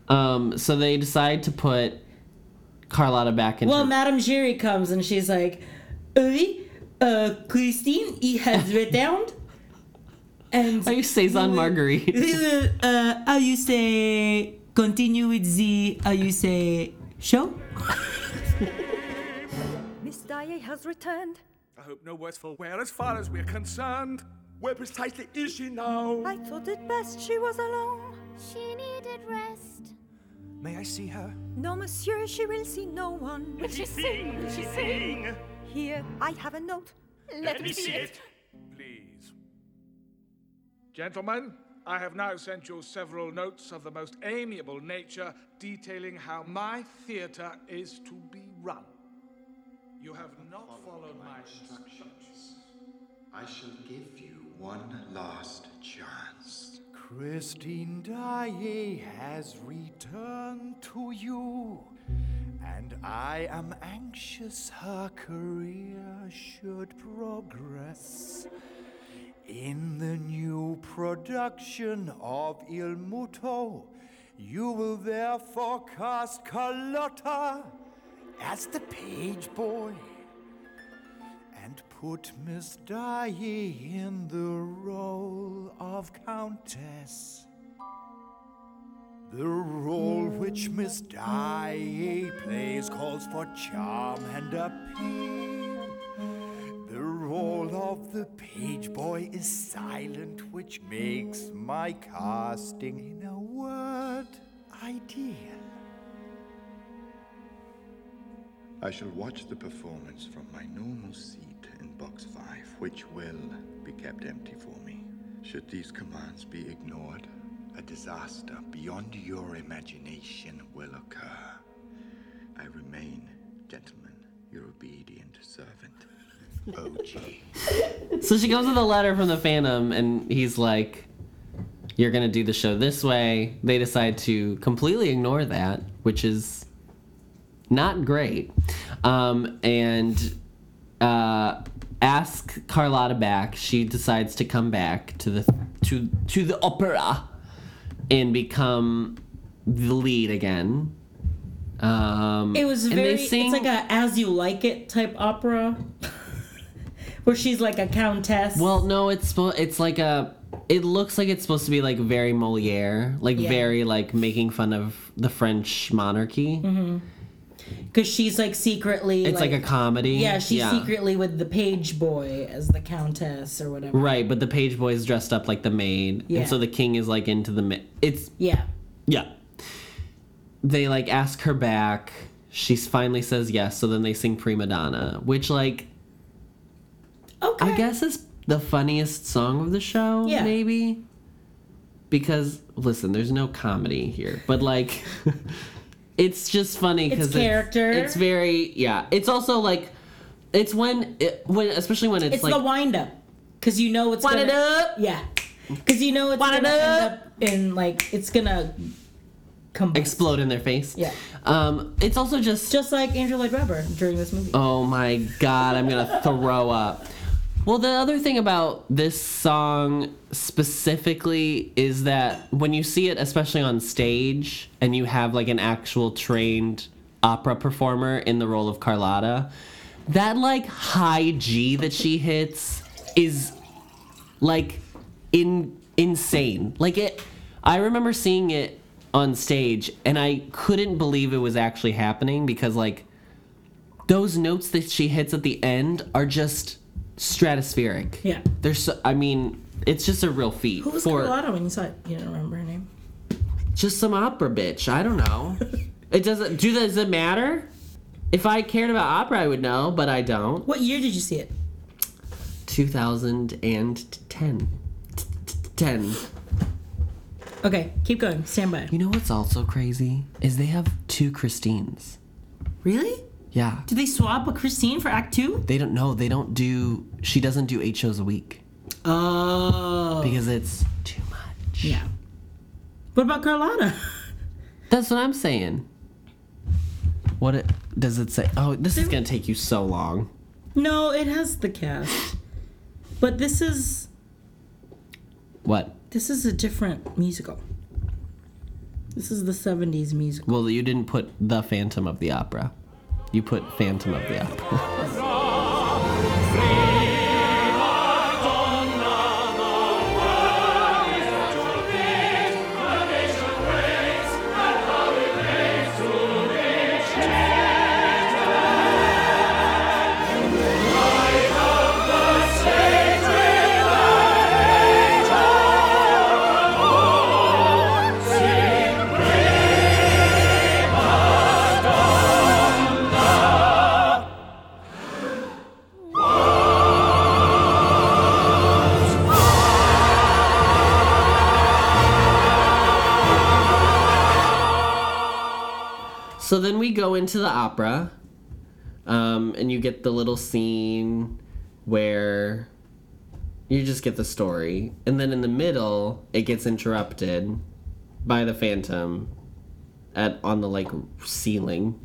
Um, so they decide to put Carlotta back in. Well, Madame Giry comes and she's like, Oui, uh, Christine, he has [laughs] written. And How you Cezanne Marguerite? uh, how you say continue with the how you say show? Miss Daae has returned. I hope no worse for wear as far as we're concerned. Where precisely is she now? I thought it best she was alone. She needed rest. May I see her? No, monsieur, she will see no one. Will she sing? Will she sing? Here, I have a note. Let me see it. Please. Gentlemen, I have now sent you several notes of the most amiable nature detailing how my theatre is to be run. You have not followed my instructions. I shall give you one last chance. Christine Daae has returned to you, and I am anxious her career should progress. In the new production of Il Muto, you will therefore cast Carlotta as the page boy and put Miss Daae in the role of Countess. The role which Miss Daae plays calls for charm and appeal. Of the page boy is silent, which makes my casting, in a word, ideal. I shall watch the performance from my normal seat in box five, which will be kept empty for me. Should these commands be ignored, a disaster beyond your imagination will occur. I remain, gentlemen, your obedient servant, OG. So she comes with a letter from the Phantom, and he's like, You're gonna do the show this way. They decide to completely ignore that, which is not great. Um, and uh, ask Carlotta back. She decides to come back to the to to the opera and become the lead again. Um, It was very. sing- It's like a as you like it type opera, where she's like a countess. Well, no, it's it's like a. It looks like it's supposed to be like very Moliere, like Yeah. very like making fun of the French monarchy. Mm-hmm. because she's like secretly. It's like, a comedy. Yeah, she's secretly with the page boy as the countess or whatever. Right, but the page boy is dressed up like the maid, Yeah. and so the king is like into the. Ma- it's Yeah. yeah. They like ask her back. She finally says yes. So then they sing prima donna, which like Okay. I guess it's the funniest song of the show, Yeah. maybe. Because listen, there's no comedy here, but like, [laughs] it's just funny because It's character. It's, very yeah. It's also like, it's when it, when especially when it's, It's like the wind up, because you know it's Wind gonna. it up. Yeah. Because you know it's Wind it gonna end up. up in like it's gonna combust. explode in their face. Yeah. Um, it's also just Just like Andrew Lloyd Webber during this movie. Oh my god, I'm gonna throw up. Well, the other thing about this song specifically is that when you see it, especially on stage, and you have like an actual trained opera performer in the role of Carlotta, that like high G that she hits is like in insane. Like it I remember seeing it on stage and I couldn't believe it was actually happening because like those notes that she hits at the end are just stratospheric. Yeah. There's so, I mean, it's just a real feat Who was for Carlotta when you saw it? You don't remember her name? just some opera bitch. I don't know. [laughs] it doesn't do that. does it matter? If I cared about opera, I would know, but I don't. What year did you see it? 2010. T- t- 10. Okay, keep going. Stand by. You know what's also crazy? Is they have two Christines. Really? Yeah. Did they swap a Christine for Act Two? They don't know. They don't do. She doesn't do eight shows a week Oh. because it's too much. Yeah. What about Carlotta? [laughs] That's what I'm saying. What it, does it say? Oh, this is gonna take you so long. no, it has the cast. But this is What? this is a different musical. This is the 70s musical. Well, you didn't put the Phantom of the Opera. You put Phantom of the Opera. [laughs] So then we go into the opera, um, and you get the little scene where you just get the story, and then in the middle it gets interrupted by the Phantom at on the like ceiling,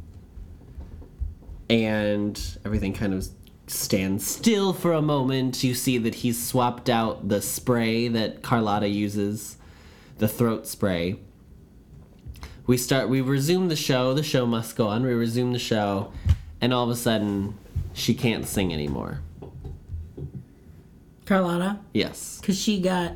and everything kind of stands still for a moment. You see that he's swapped out the spray that Carlotta uses, the throat spray we start we resume the show the show must go on we resume the show and all of a sudden she can't sing anymore Carlotta, yes because she got.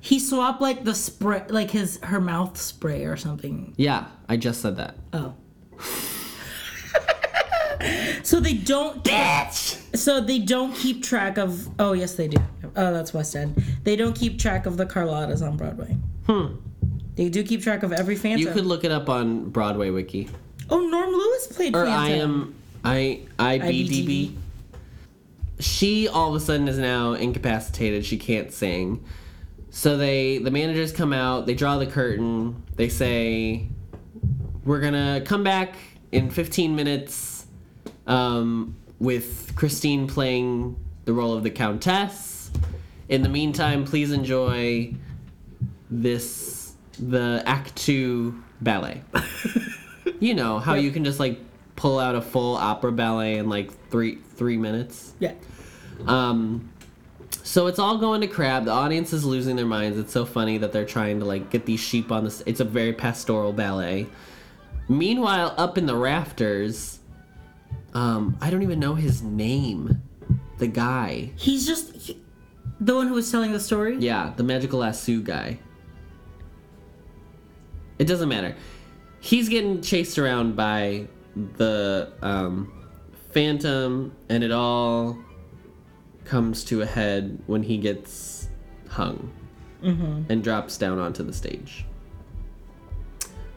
He swapped like the spray, like his her mouth spray or something. yeah i just said that Oh. [laughs] so they don't. Bitch. So they don't keep track of. Oh yes, they do. Oh, that's West End. They don't keep track of the Carlottas on Broadway. Hmm. They do keep track of every Phantom. you could look it up on broadway wiki. Oh, Norm Lewis played or i am i ibdb IBDB. she all of a sudden is now incapacitated. She can't sing. So they the managers come out. They draw the curtain. They say we're gonna come back in 15 minutes um, with christine playing the role of the countess. In the meantime please enjoy this the act two ballet [laughs] you know how you can just like pull out a full opera ballet in like three three minutes Yeah. um, so it's all going to crap. The audience is losing their minds. It's so funny that they're trying to like get these sheep on this. It's a very pastoral ballet. Meanwhile, up in the rafters, um, I don't even know his name. The guy, He's just he- the one who was telling the story. yeah, the magical lasso guy. It doesn't matter. He's getting chased around by the um, phantom, and it all comes to a head when he gets hung and drops down onto the stage.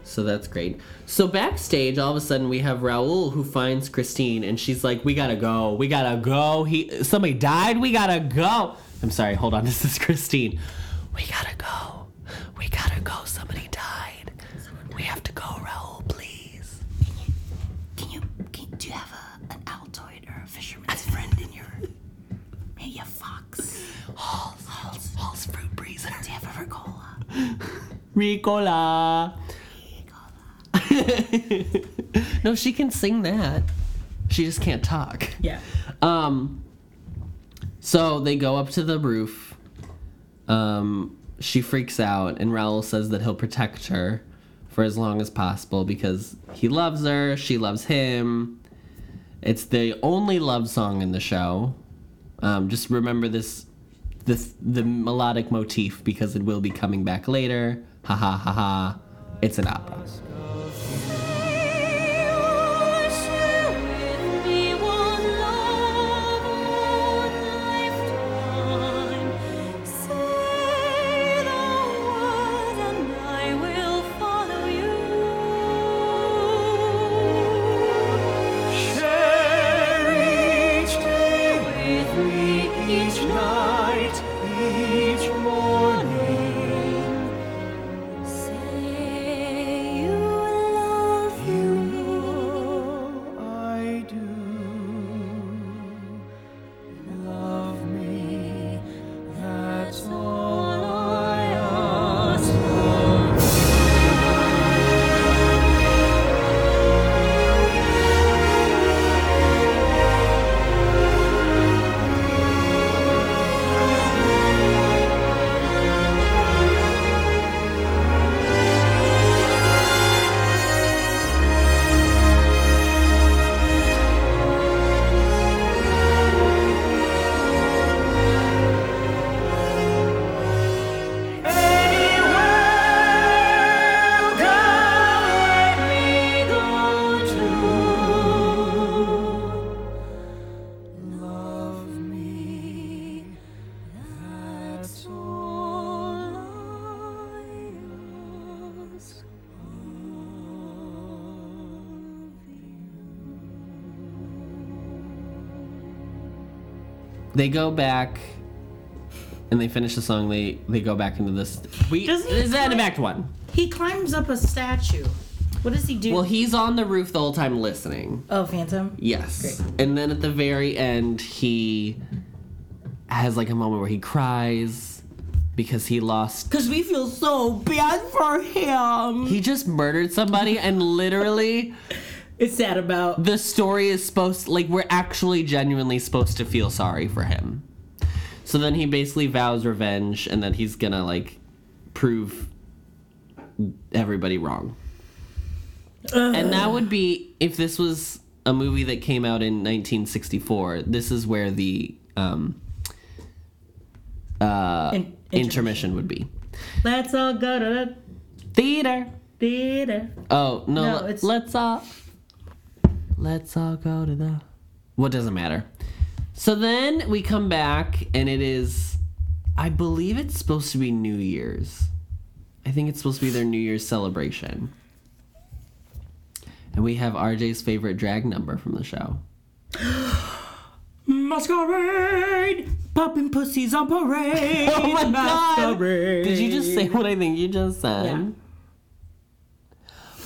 So that's great. So backstage, all of a sudden, we have Raoul who finds Christine, and she's like, "We gotta go. We gotta go. He somebody died. We gotta go." I'm sorry. Hold on. [laughs] This is Christine. We gotta go. We gotta go. Somebody died. We have to go, Raoul. Please. Can you, can, you? do you have a, an Altoid or a fisherman's [laughs] friend in your, maybe a fox? Halls. Halls. Halls fruit breezer. Do you have a Ricola? Ricola. [laughs] no, she can sing that. She just can't talk. Yeah. Um. So they go up to the roof. Um, she freaks out, and Raoul says that he'll protect her for as long as possible because he loves her, she loves him. It's the only love song in the show. Um, just remember this, this the melodic motif because it will be coming back later. Ha ha ha ha! It's an opera. They go back and they finish the song. They they go back into this. We Doesn't he is that in climb- Act One? He climbs up a statue. What does he do? Well, he's on the roof the whole time listening. oh, Phantom. Yes. And then at the very end, he has like a moment where he cries because he lost. Because we feel so bad for him. He just murdered somebody, and literally, It's sad about. the story is supposed like we're actually genuinely supposed to feel sorry for him. So then he basically vows revenge, and that he's gonna like prove everybody wrong. And that would be if this was a movie that came out in 1964. This is where the um, uh, In- intermission would be. Let's all go to the Theater. theater. Oh no! No, it's- let's all let's all go to the. What doesn't matter. So then we come back, and it is, I believe it's supposed to be New Year's. I think it's supposed to be their New Year's celebration. And we have RJ's favorite drag number from the show. [gasps] Masquerade! Popping pussies on parade! [laughs] Oh my God! Did you just say what I think you just said? Yeah.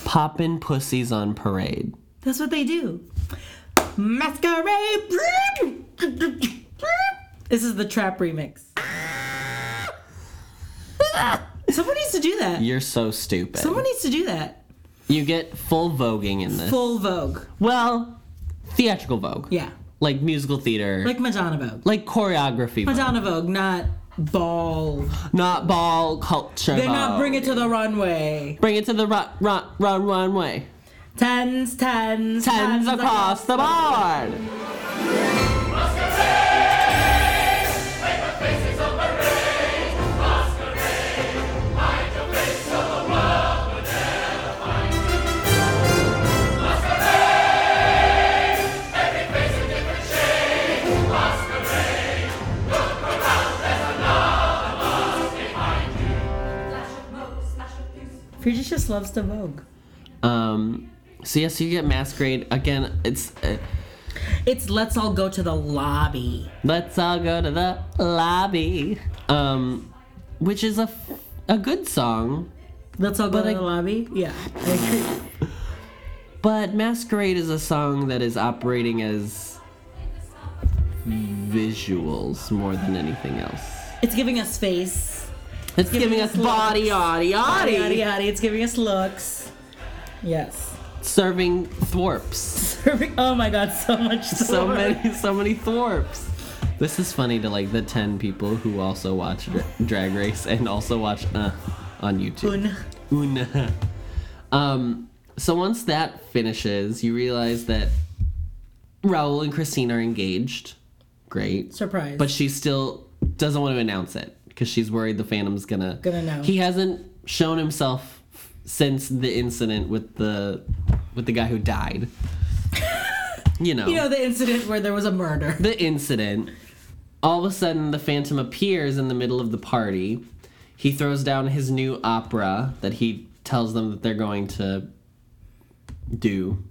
Poppin' pussies on parade. That's what they do. Masquerade! This is the trap remix. Someone needs to do that. You're so stupid. Someone needs to do that. You get full voguing in this. Full Vogue. Well, theatrical Vogue. Yeah. Like musical theater. Like Madonna Vogue. like choreography. Madonna Vogue, not ball. Not ball culture. They're not Vogue. bring it to the runway. Bring it to the run, run, run, runway. Tens, tens, Tens across the board. Frida just loves to Vogue. Um. So yes, you get masquerade again. It's uh, It's let's all go to the lobby. let's all go to the lobby. Um, which is a f- a good song, Let's all go But to I- the lobby. Yeah, I [laughs] agree. but masquerade is a song that is operating as visuals more than anything else. It's giving us face. It's giving, us body, yaddy, Yaddy, yaddy, yaddy, yaddy. It's giving us looks. Yes. Serving thwarps. Serving, oh my god, so much. [laughs] so many so many thwarps this is funny to like the 10 people who also watch Dra- drag race and also watch uh on youtube Un. Un. [laughs] um so once that finishes you realize that raoul and christine are engaged great Surprise. but she still doesn't want to announce it because she's worried the phantom's gonna Gonna know. he hasn't shown himself since the incident with the with the guy who died [laughs] you know you know the incident where there was a murder. the incident. All of a sudden, the Phantom appears in the middle of the party. He throws down his new opera that he tells them that they're going to do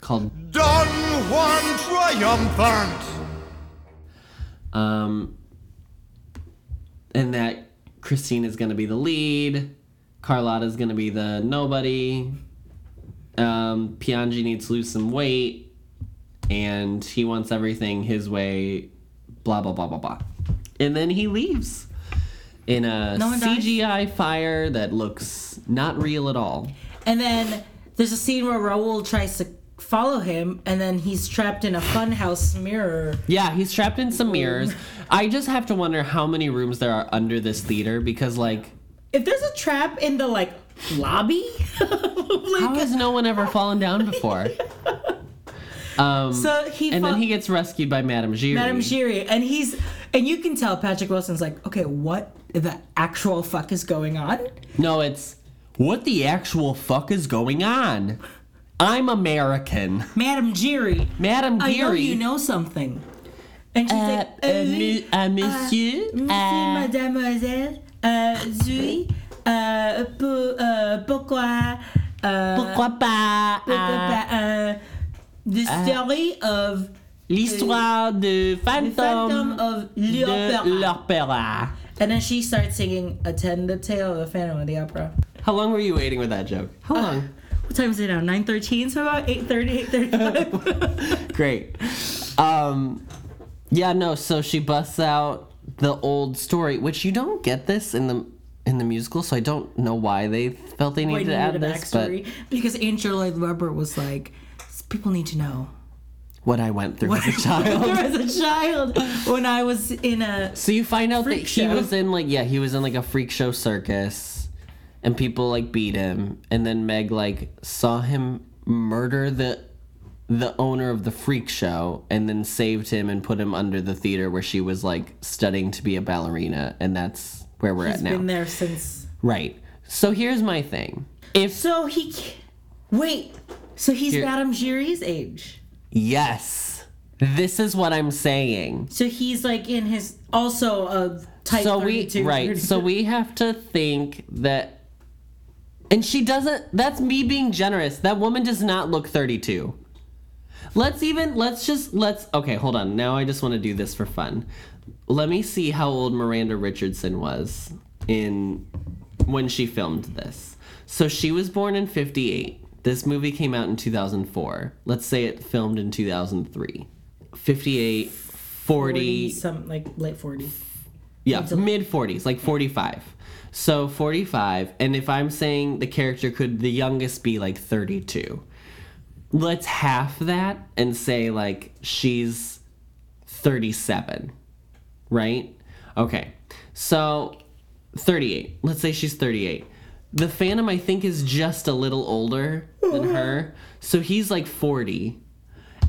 called Don Juan Triumphant! um and that Christine is going to be the lead, Carlotta is going to be the nobody. Um Piangi needs to lose some weight and he wants everything his way blah blah blah blah blah. And then he leaves in a No dies? CGI fire that looks not real at all. And then there's a scene where Raoul tries to follow him, and then he's trapped in a funhouse mirror. Yeah, he's trapped in some mirrors. I just have to wonder how many rooms there are under this theater because, like, If there's a trap in the like lobby, [laughs] how has no one ever fallen down before? [laughs] Um, so he and then he gets rescued by Madame Giry. Madame Giry, and he's and you can tell Patrick Wilson's like, okay, what the actual fuck is going on? No, it's what the actual fuck is going on? I'm American. Madame Giry, Madame I know you know something. And she's Uh, like, uh, euh, mu- uh, monsieur, Monsieur, uh, mademoiselle, euh, Zui, euh, pour, euh, pourquoi, euh, Pourquoi pas? pourquoi euh, pas, euh, the story of L'histoire de the Phantom fantôme of de l'opéra. l'opéra. And then she starts singing "Attend the Tale of the Phantom of the Opera." How long were you waiting with that joke? How long? What time is it now? 9.13, so about 8.30, 8.35. [laughs] Great. Um, yeah, no. So she busts out the old story, which you don't get this in the in the musical. So I don't know why they felt they needed to add this, but backstory? Because Angel Lloyd Webber was like, people need to know what I went through what as a child. as a child when I was in a So you find out that he show. was in like yeah, he was in like a freak show circus and people like beat him and then Meg like saw him murder the the owner of the freak show and then saved him and put him under the theater where she was like studying to be a ballerina and that's where we're he's at now. been there since. Right. So here's my thing. If So he, wait, so he's Here- Madame Giry's age. yes, this is what I'm saying. So he's like in his also a type so we 32. right so we have to think that and she doesn't that's me being generous that woman does not look 32 let's even let's just let's okay hold on. Now i just want to do this for fun. Let me see how old miranda richardson was in when she filmed this. So she was born in 58 this movie came out in 2004 let's say it filmed in 2003 58 40 40, some like late 40s. yeah, mid 40s, like 45. So 45, and if I'm saying the character could the youngest be like 32, let's half that and say like she's 37, right? Okay, so 38. Let's say she's 38. The Phantom, I think, is just a little older than [laughs] her, so he's like 40.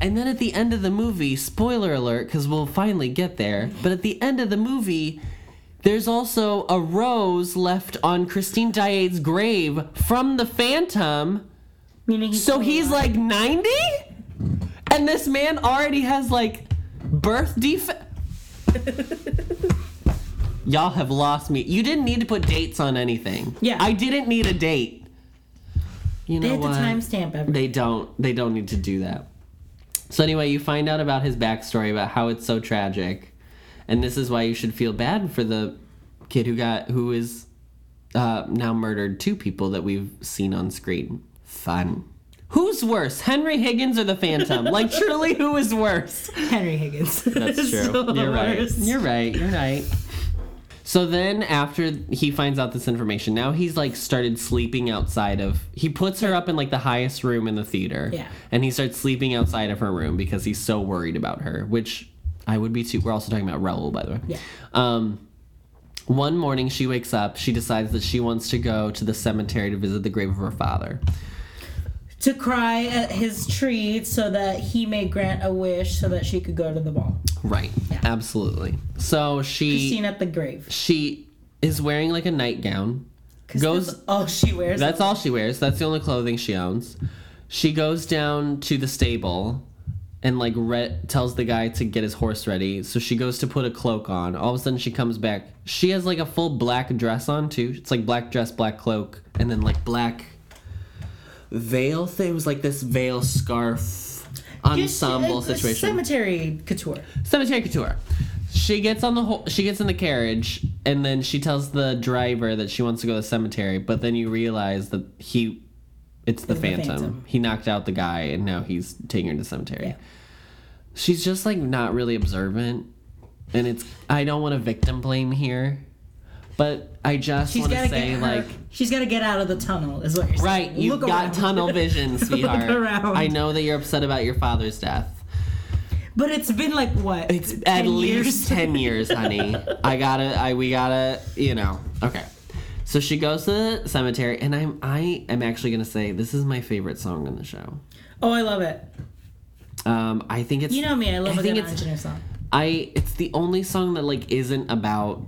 And then at the end of the movie, spoiler alert, because we'll finally get there, but at the end of the movie, there's also a rose left on Christine Daae's grave from the Phantom. Meaning he's So he's alive. like 90? And this man already has like birth defect. [laughs] Y'all have lost me. You didn't need to put dates on anything. Yeah. I didn't need a date. You know They have to what? timestamp everything. They don't. They don't need to do that. So anyway, you find out about his backstory about how it's so tragic, and this is why you should feel bad for the kid who got who is uh, now murdered two people that we've seen on screen. Fun. Who's worse, Henry Higgins or the Phantom? like truly, who is worse? [laughs] Henry Higgins. That's [laughs] true. still the You're right. worst. You're right. You're right. So then, after he finds out this information, now he's like started sleeping outside of. He puts her up in like the highest room in the theater. Yeah. And he starts sleeping outside of her room because he's so worried about her, which I would be too. We're also talking about Raoul, by the way. Yeah. Um, one morning, she wakes up. She decides that she wants to go to the cemetery to visit the grave of her father. To cry at his tree so that he may grant a wish so that she could go to the ball. Right. Absolutely. So she Christine at the grave. she is wearing like a nightgown. Goes all she wears. That's all she wears. That's the only clothing she owns. She goes down to the stable and like re- tells the guy to get his horse ready. So she goes to put a cloak on. All of a sudden she comes back. She has like a full black dress on too. It's like black dress, black cloak, and then like black veil thing. It was like this veil scarf ensemble Just, uh, situation. Cemetery couture. Cemetery couture. She gets on the whole. She gets in the carriage, and then she tells the driver that she wants to go to the cemetery. But then you realize that he, it's the, It's the phantom. Phantom. He knocked out the guy, and now he's taking her to the cemetery. Yeah. She's just like not really observant, and it's. I don't want to victim blame here, but I just She's want to say like. She's got to get out of the tunnel, is what you're saying. Right, you've Look got around. tunnel vision, [laughs] sweetheart. around. I know that you're upset about your father's death. But it's been like what? It's at 10 least years? ten years, honey. [laughs] I gotta, I we gotta, you know. Okay. So she goes to the cemetery, and I'm, I am actually gonna say this is my favorite song on the show. Oh, I love it. Um, I think it's. You know me, I love a think good song. I. It's the only song that like isn't about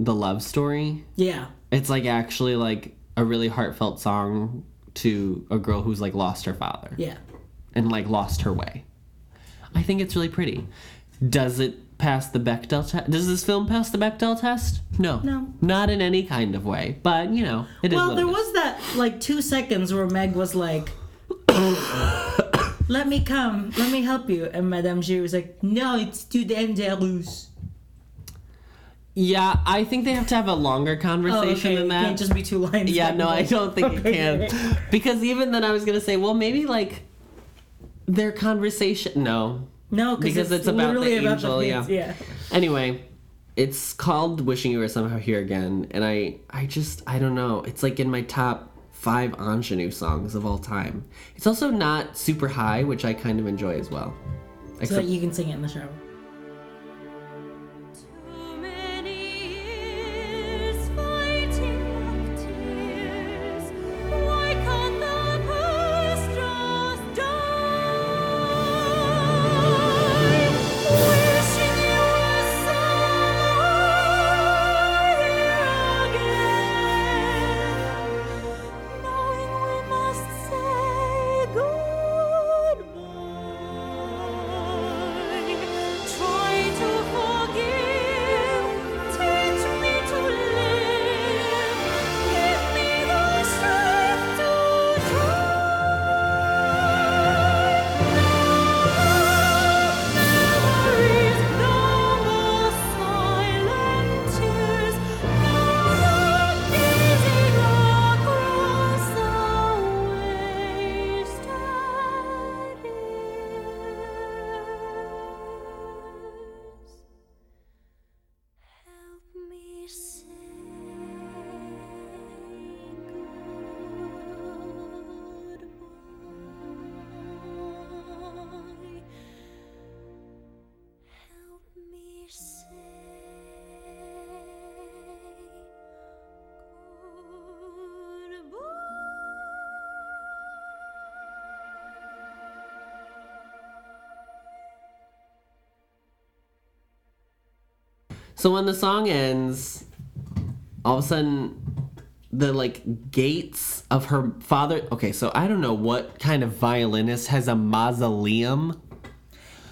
the love story. Yeah. It's like actually like a really heartfelt song to a girl who's like lost her father Yeah. and like lost her way. I think it's really pretty. Does it pass the Bechdel test? Does this film pass the Bechdel test? No. No. Not in any kind of way. But, you know, it is Well, there was that like two seconds where Meg was like, [coughs] "Let me come, let me help you," and Madame Giry was like, "No, it's too dangerous." Yeah, I think they have to have a longer Oh, conversation okay. than It that. can't just be two lines. yeah, no, I don't think it can. Because even then, I was gonna say, well, maybe like their conversation. No, No, because it's, about the literally angel. yeah. yeah. Anyway, it's called "Wishing You Were Somehow Here Again," and I, I just, I don't know. It's like in my top five ingenue songs of all time. It's also not super high, which I kind of enjoy as well. So Except, that you can sing it in the shower. So when the song ends, all of a sudden, the like gates of her father. Okay, so I don't know what kind of violinist has a mausoleum.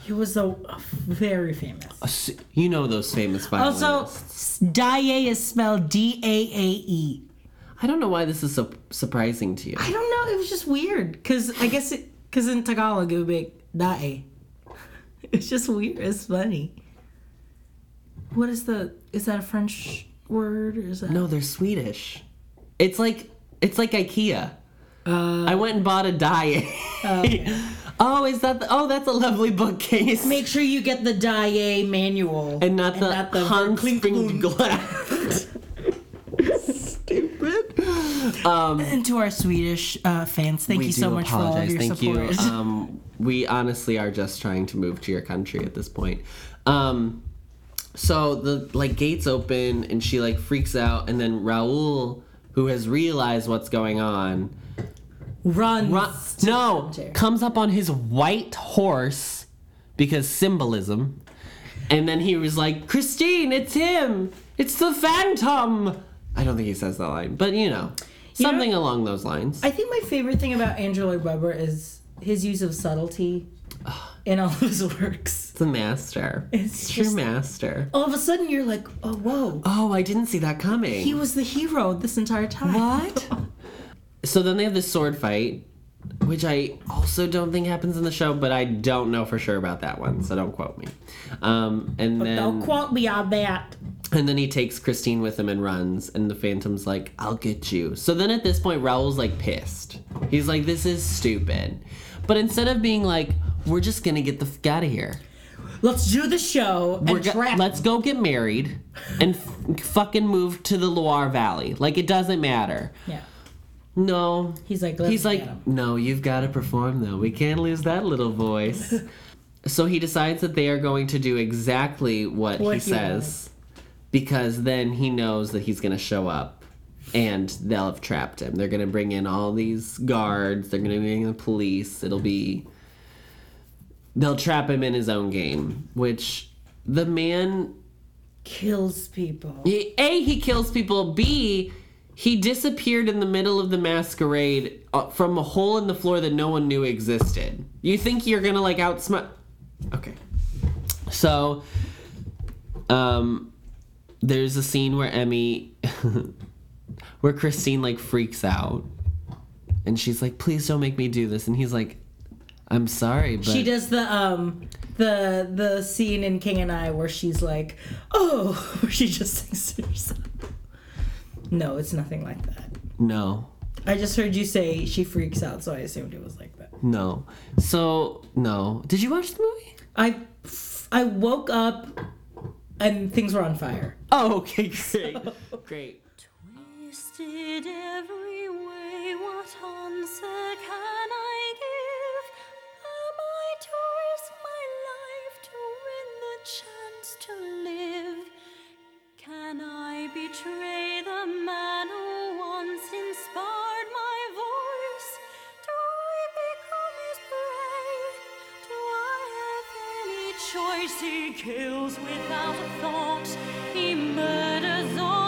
He was a, a very famous. You know those famous violinists. Also, Dae is spelled D A A E. I don't know why this is so surprising to you. I don't know. It was just weird because I guess it because in Tagalog it would be Dae. [laughs] It's just weird. It's funny. What is the? Is that a French word or is that? No, they're Swedish. It's like it's like IKEA. I went and bought a die. [laughs] oh, is that? The, oh, that's a lovely bookcase. Make sure you get the Dae manual and not the, not the Hanspring glass. [laughs] Stupid. Um, And to our Swedish uh, fans, thank you so much for all of your Thank support. you. Um, we honestly are just trying to move to your country at this point. Um, so the like gates open and she like freaks out, and then Raoul, who has realized what's going on, Runs. run, no, comes up on his white horse because symbolism. And then he was like, Christine, it's him! It's the Phantom! I don't think he says that line, but you know, You know- something along those lines. I think my favorite thing about Andrew Lloyd Webber is his use of subtlety in all his works. A master. It's True just- master. All of a sudden, you're like, oh, whoa. Oh, I didn't see that coming. He was the hero this entire time. What? [laughs] so then they have this sword fight, which I also don't think happens in the show, but I don't know for sure about that one, so don't quote me. Um, and then Don't quote me on that. And then he takes Christine with him and runs, and the Phantom's like, I'll get you. So then at this point, Raoul's like pissed. He's like, this is stupid. But instead of being like, we're just gonna get the f out of here, Let's do the show we're and go- trap. let's go get married and f- fucking move to the Loire Valley. Like, it doesn't matter. yeah. No. He's like, let's He's like, no, you've got to perform though. We can't lose that little voice. [laughs] so he decides that they are going to do exactly what, What he he says because then he knows that he's going to show up and they'll have trapped him. They're going to bring in all these guards, they're going to bring in the police. It'll be. They'll trap him in his own game, which the man Kills people. A, he kills people. B, he disappeared in the middle of the masquerade uh, from a hole in the floor that no one knew existed. You think you're gonna like outsmart? Okay. So, um, there's a scene where Emmy, [laughs] where Christine like freaks out, and she's like, "Please don't make me do this," and he's like. I'm sorry, but She does the um the the scene in King and I where she's like, oh, [laughs] where she just sings to herself. No, it's nothing like that. no, I just heard you say she freaks out, so I assumed it was like that. no. So no. Did you watch the movie? I I woke up and things were on fire. Oh, okay, [laughs] great, great. Twisted every way, what answer can I to live? Can I betray the man who once inspired my voice? Do I become his prey? Do I have any choice? He kills without a thought. He murders all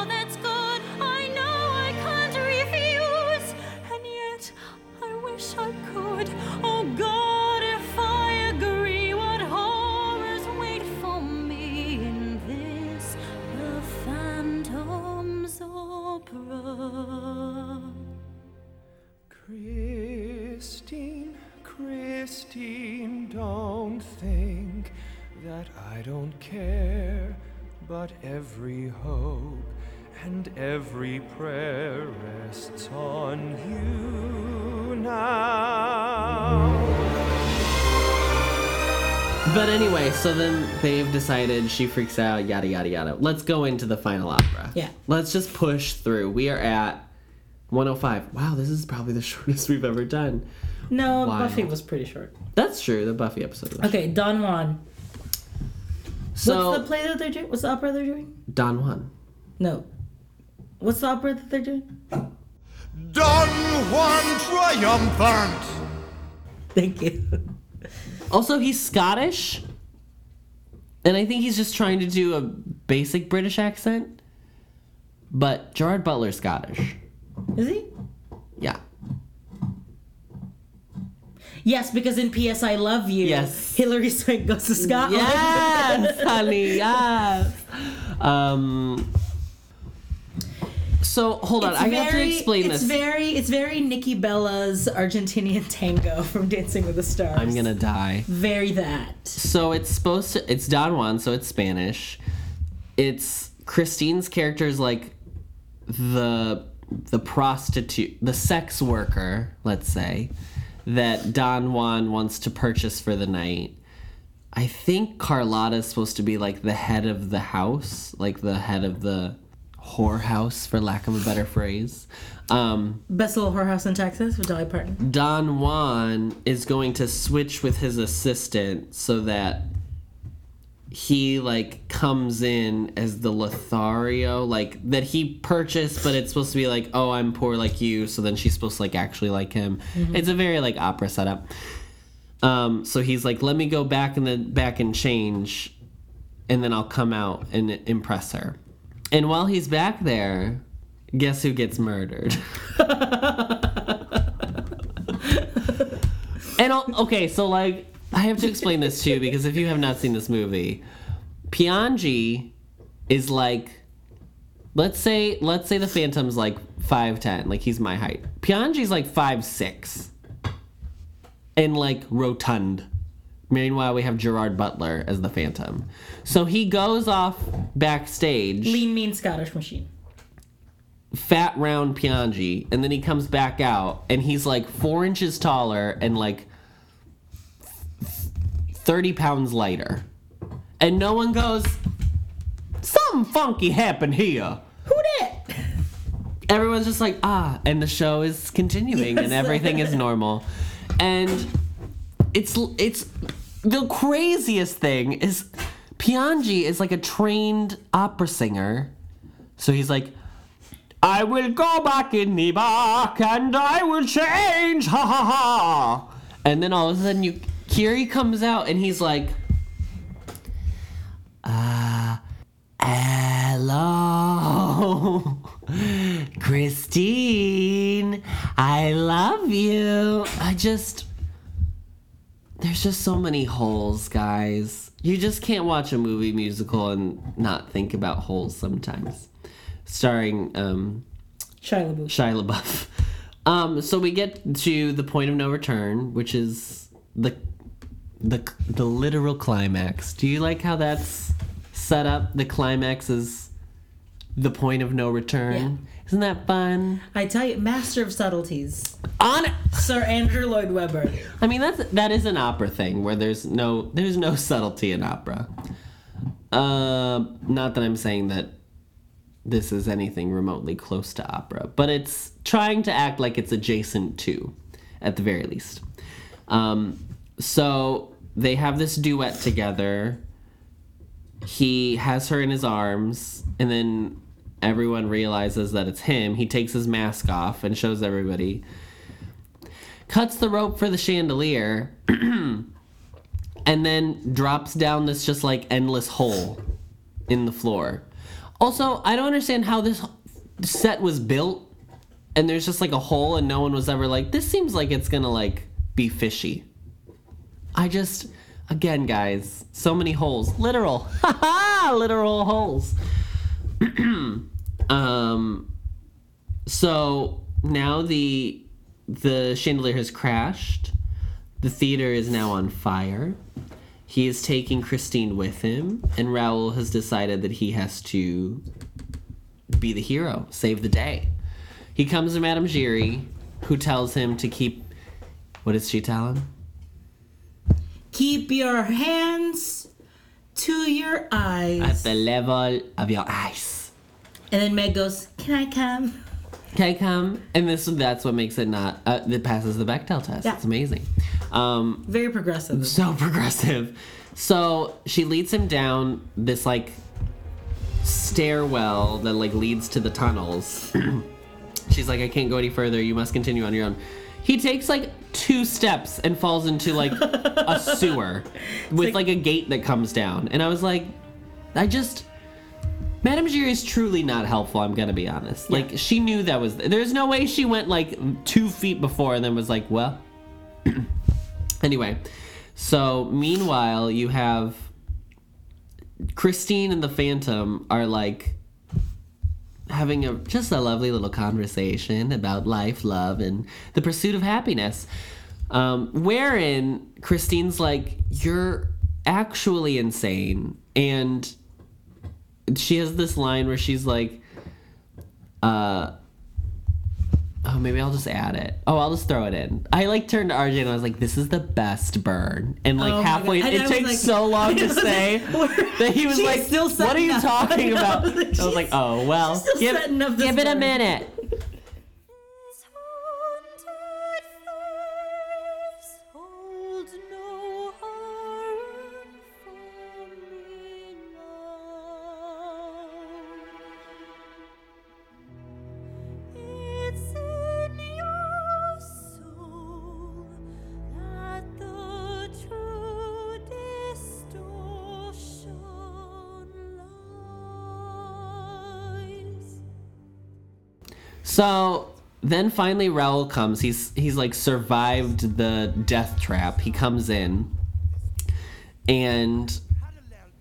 care, but every hope and every prayer rests on you now. But anyway, so then they've decided she freaks out, yada yada yada. Let's go into the final opera. Yeah. Let's just push through. We are at 105. Wow, this is probably the [laughs] shortest we've ever done. No, Wild. Buffy was pretty short. That's true. The Buffy episode. Was Okay, Don Juan. So What's the play that they're doing? What's the opera they're doing? Don Juan. No. What's the opera that they're doing? Don Juan triumphant! Thank you. [laughs] Also, he's Scottish, and I think he's just trying to do a basic British accent. But Gerard Butler's Scottish. Is he? Yeah. Yes, because in P.S. I Love You, Yes. Hilary Swank goes to Scotland. Yes, [laughs] honey, yes. Um. So hold on, It's I have to explain it's this. It's very, it's very Nikki Bella's Argentinian [laughs] tango from Dancing with the Stars. I'm gonna die. Very that. So it's supposed to. It's Don Juan, so it's Spanish. It's Christine's character is like the the prostitute, the sex worker, let's say, that Don Juan wants to purchase for the night. I think Carlotta's supposed to be like the head of the house, like the head of the whorehouse, for lack of a better phrase. Um, Best little whorehouse in Texas with Dolly Parton. Don Juan is going to switch with his assistant so that he like comes in as the Lothario, like that he purchased, but it's supposed to be like, oh, I'm poor like you, so then she's supposed to like actually like him. It's a very like opera setup. Um, so he's like, let me go back in the back and change, and then I'll come out and impress her. And while he's back there, guess who gets murdered? [laughs] [laughs] And I'll, okay, so like I have to explain this too because if you have not seen this movie, Piangi is like let's say let's say the Phantom's like 5'10, like he's my height. Piangi's like five six. And like rotund. Meanwhile, we have Gerard Butler as the Phantom. So he goes off backstage Lean, mean Scottish machine. fat round Pianji, and then he comes back out, and he's like four inches taller and like thirty pounds lighter, and no one goes, "Something funky happened here." Who did? Everyone's just like, "Ah," and the show is continuing, and everything is normal, and it's it's the craziest thing is Piangi is like a trained opera singer, so he's like. I will go back in the back and I will change, ha ha ha. And then all of a sudden, you Kiri comes out and he's like, uh, hello, [laughs] Christine, I love you. I just, there's just so many holes, guys. You just can't watch a movie musical and not think about holes sometimes. Starring um, Shia LaBeouf. Shia LaBeouf. [laughs] Um, so we get to the point of no return, which is the the the literal climax. Do you like how that's set up? The climax is the point of no return. Yeah. Isn't that fun? I tell you, master of subtleties, On Sir Andrew Lloyd Webber. I mean that's that is an opera thing where there's no there's no subtlety in opera. Uh, not that I'm saying that this is anything remotely close to opera, but it's trying to act like it's adjacent to, at the very least. Um, so they have this duet together. He has her in his arms, and then everyone realizes that it's him. He takes his mask off and shows everybody cuts the rope for the chandelier [clears throat] and then drops down this just like endless hole in the floor. Also, I don't understand how this set was built and there's just like a hole and no one was ever like this seems like it's to like be fishy. I just again guys, so many holes, literal. [laughs] Literal holes. [clears throat] um so now the the chandelier has crashed. The theater is now on fire. He is taking Christine with him, and Raoul has decided that he has to be the hero, save the day. He comes to Madame Giry, who tells him to keep. What does she tell him? Keep your hands to your eyes. At the level of your eyes. And then Meg goes, Can I come? Can I come? And this that's what makes it not. Uh, that passes the Bechdel test. Yeah. It's amazing. Um, Very progressive. so [laughs] progressive. So she leads him down this like stairwell that like leads to the tunnels. [clears throat] She's like, I can't go any further. You must continue on your own. He takes like two steps and falls into like a [laughs] sewer with like, a gate that comes down. And I was like, I just. Madame Giry is truly not helpful, I'm gonna be honest. Like, she knew that was. There's no way she went like two feet before and then was like, well. [clears throat] anyway, so meanwhile, you have Christine and the Phantom are like having a just a lovely little conversation about life, love, and the pursuit of happiness. Um, wherein Christine's like, "You're actually insane," and she has this line where she's like, "Uh." Oh, maybe I'll just add it. Oh, I'll just throw it in. I like turned to RJ and I was like, "This is the best burn." And like Oh halfway, it takes like- so long to [laughs] was like, say [laughs] [laughs] that he was like, still "What are you up." talking I about?" I was like, "Oh well, give, setting up this give it a minute." So then finally Raoul comes. He's he's like survived the death trap. He comes in and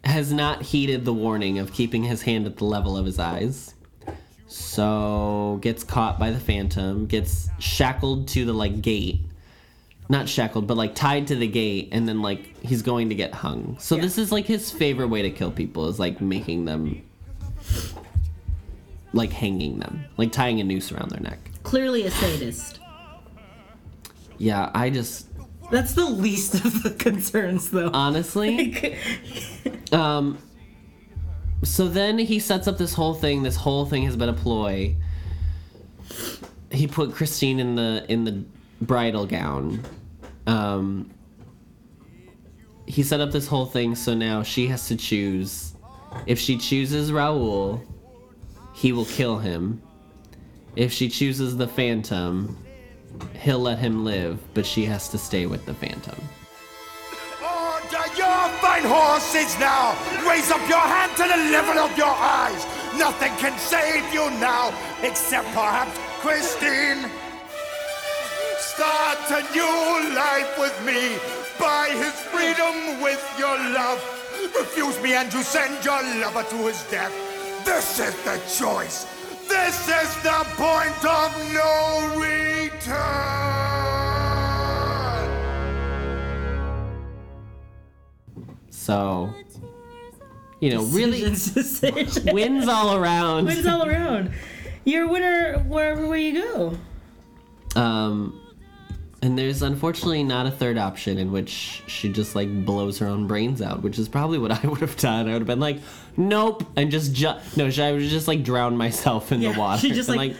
has not heeded the warning of keeping his hand at the level of his eyes. So gets caught by the phantom, gets shackled to the like gate. Not shackled, but like tied to the gate and then like he's going to get hung. So this is like his favorite way to kill people is like making them like hanging them, like tying a noose around their neck. Clearly a sadist. Yeah, I just That's the least of the concerns, though. honestly, [laughs] um, so then he sets up this whole thing. This whole thing has been a ploy. He put Christine in the in the bridal gown. Um, he set up this whole thing so now she has to choose. If she chooses Raoul, he will kill him. If she chooses the Phantom, he'll let him live, but she has to stay with the Phantom. Order your fine horses now! Raise up your hand to the level of your eyes! Nothing can save you now, except perhaps Christine! Start a new life with me! Buy his freedom with your love! Refuse me and you send your lover to his death! This is the choice! This is the point of no return! So, you know, really [laughs] Decisions, decisions. wins all around. Wins all around. You're a winner wherever way you go. Um, and there's unfortunately not a third option in which she just like blows her own brains out, which is probably what I [laughs] would have done. I would have been like, nope, and just ju- no, I would just like drown myself in Yeah, the water. she just, And, like-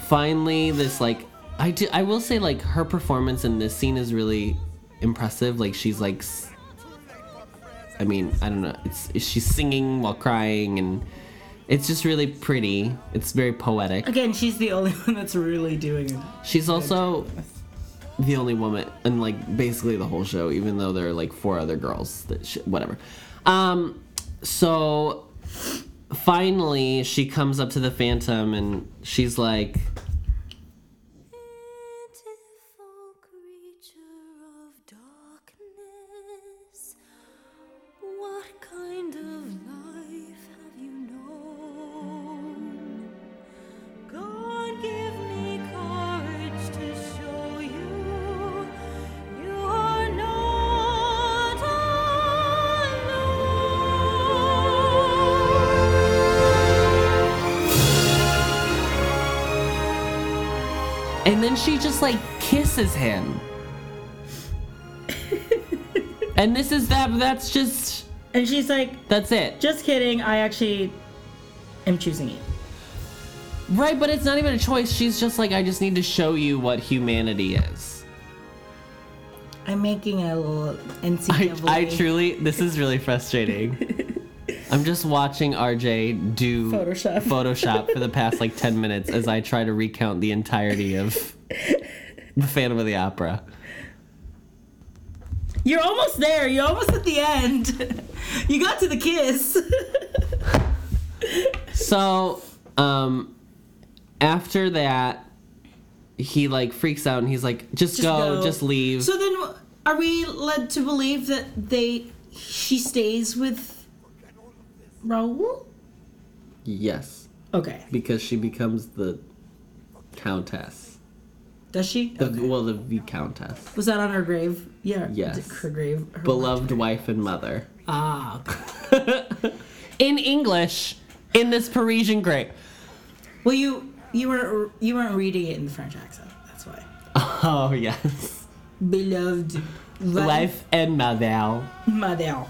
finally this like I do I will say like her performance in this scene is really impressive. Like she's like. I mean, I don't know. It's she's singing while crying, and it's just really pretty. It's very poetic. Again, she's the only [laughs] one that's really doing it. She's also the only woman and like basically the whole show, even though there are like four other girls. That sh- whatever. Um, so finally, she comes up to the Phantom and she's like, him. [laughs] and this is that. That's just. And she's like, That's it. just kidding. I actually am choosing you. Right, but it's not even a choice. She's just like, I just need to show you what humanity is. I'm making a little I, NCAA. I truly, this is really frustrating. [laughs] I'm just watching RJ do Photoshop. Photoshop for the past like 10 minutes as I try to recount the entirety of [laughs] The Phantom of the Opera. You're almost there. You're almost at the end. [laughs] you got to the kiss. [laughs] So, um, after that, he like freaks out and he's like, just, go, just leave. So then, are we led to believe that they, she stays with Raoul? yes, Okay. because she becomes the Countess. Does she? The, Well, the Viscountess. Was that on her grave? Yeah. Yes. Her grave. Her Beloved wife and mother. Ah. [laughs] In English, in this Parisian grave. Well, you you weren't you weren't reading it in the French accent. That's why. Oh, yes. Beloved Wife and mother. mother.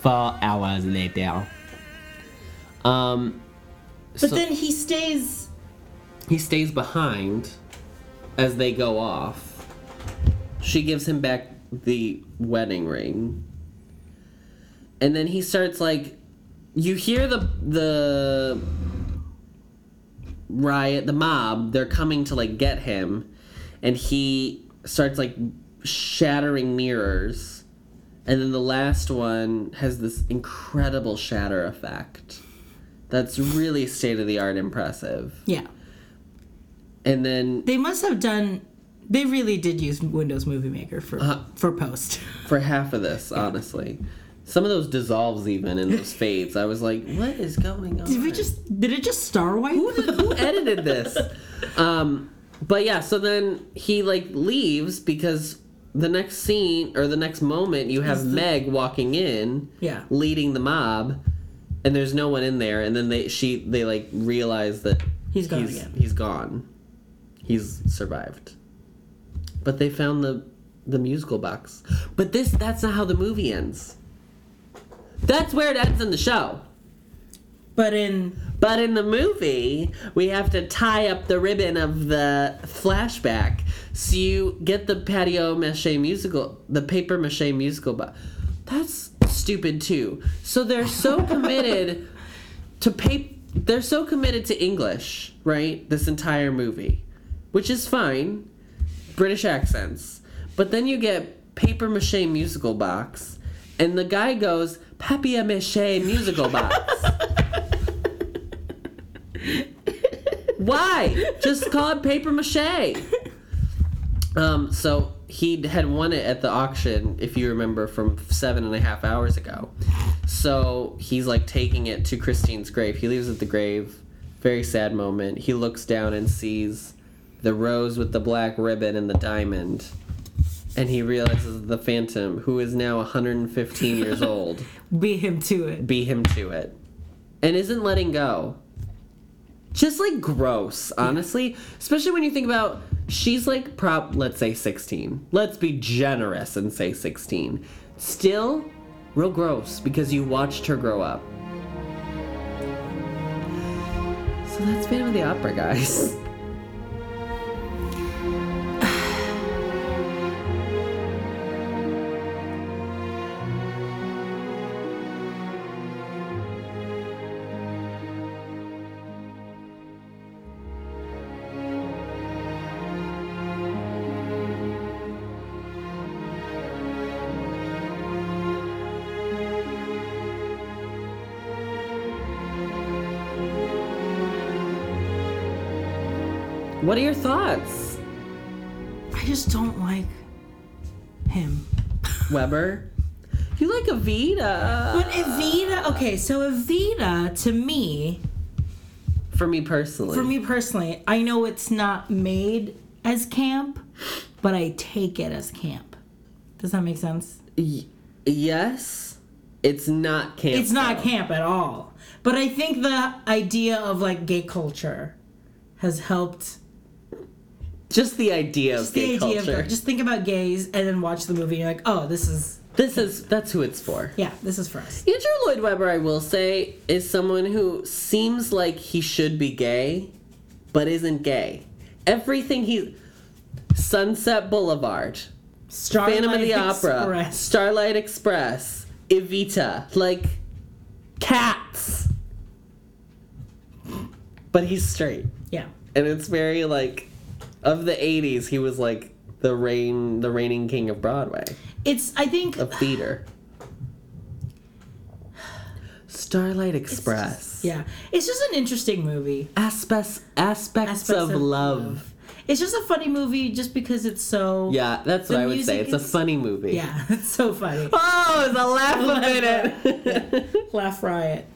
Four hours later. Um, But so then he stays. he stays behind as they go off. She gives him back the wedding ring. And then he starts like you hear the the riot, the mob, they're coming to like get him and he starts like shattering mirrors. And then the last one has this incredible shatter effect. That's really state of the art impressive. Yeah. And then They must have done. They really did use Windows Movie Maker for Uh, for post. [laughs] for half of this, honestly. Some of those dissolves even in those [laughs] fades. I was like, what is going on? Did we just? Did it just star wipe? who, did, who edited this? [laughs] Um, but yeah, so then he like leaves because the next scene or the next moment you have the- Meg walking in, Yeah. leading the mob, and there's no one in there, and then they she they like realize that He's gone he's, again. He's gone. He's survived. But they found the the musical box. But this that's not how the movie ends. That's where it ends in the show. But in But in the movie, we have to tie up the ribbon of the flashback. So you get the patio mache musical, the paper mache musical box. That's stupid too. So they're so [laughs] committed to pay. They're so committed to English, right? This entire movie, which is fine, British accents. But then you get paper mache musical box, and the guy goes papier mache musical box. Why? Just call it paper mache. Um, so he had won it at the auction, if you remember, from seven and a half hours ago. So he's like taking it to Christine's grave. He leaves at the grave. Very sad moment. He looks down and sees the rose with the black ribbon and the diamond. and he realizes the Phantom, who is now 115 years [laughs] old, Beat him to it. beat him to it, and isn't letting go. Just like gross, honestly. Especially when you think about she's like prop, let's say 16. Let's be generous and say 16. Still, real gross because you watched her grow up. So that's Phantom of the Opera, guys. [laughs] What are your thoughts, I just don't like him. [laughs] Webber? You like Evita? But Evita, okay, so Evita to me, For me personally. for me personally, I know it's not made as camp, but I take it as camp. Does that make sense? Y- yes, it's not camp. it's not though. camp at all. But I think the idea of like gay culture has helped Just the idea of just the gay idea culture. of just think about gays and then watch the movie and you're like, oh, this is this is that's who it's for. yeah, this is for us. Andrew Lloyd Webber, I will say, is someone who seems like he should be gay, but isn't gay. Everything he Sunset Boulevard, Starlight Phantom of the Opera, Express. Starlight Express, Evita, like cats. But he's straight. Yeah. And it's very like of the 80s, he was like the reign the reigning king of Broadway, It's I think of theater. Starlight Express. yeah, it's just an interesting movie. Aspects aspects, of, love. It's just a funny movie just because it's so Yeah, that's The what I would say. music It's a is- funny movie. yeah, [laughs] it's so funny. Oh, it's a laugh a [laughs] minute. Laugh Riot.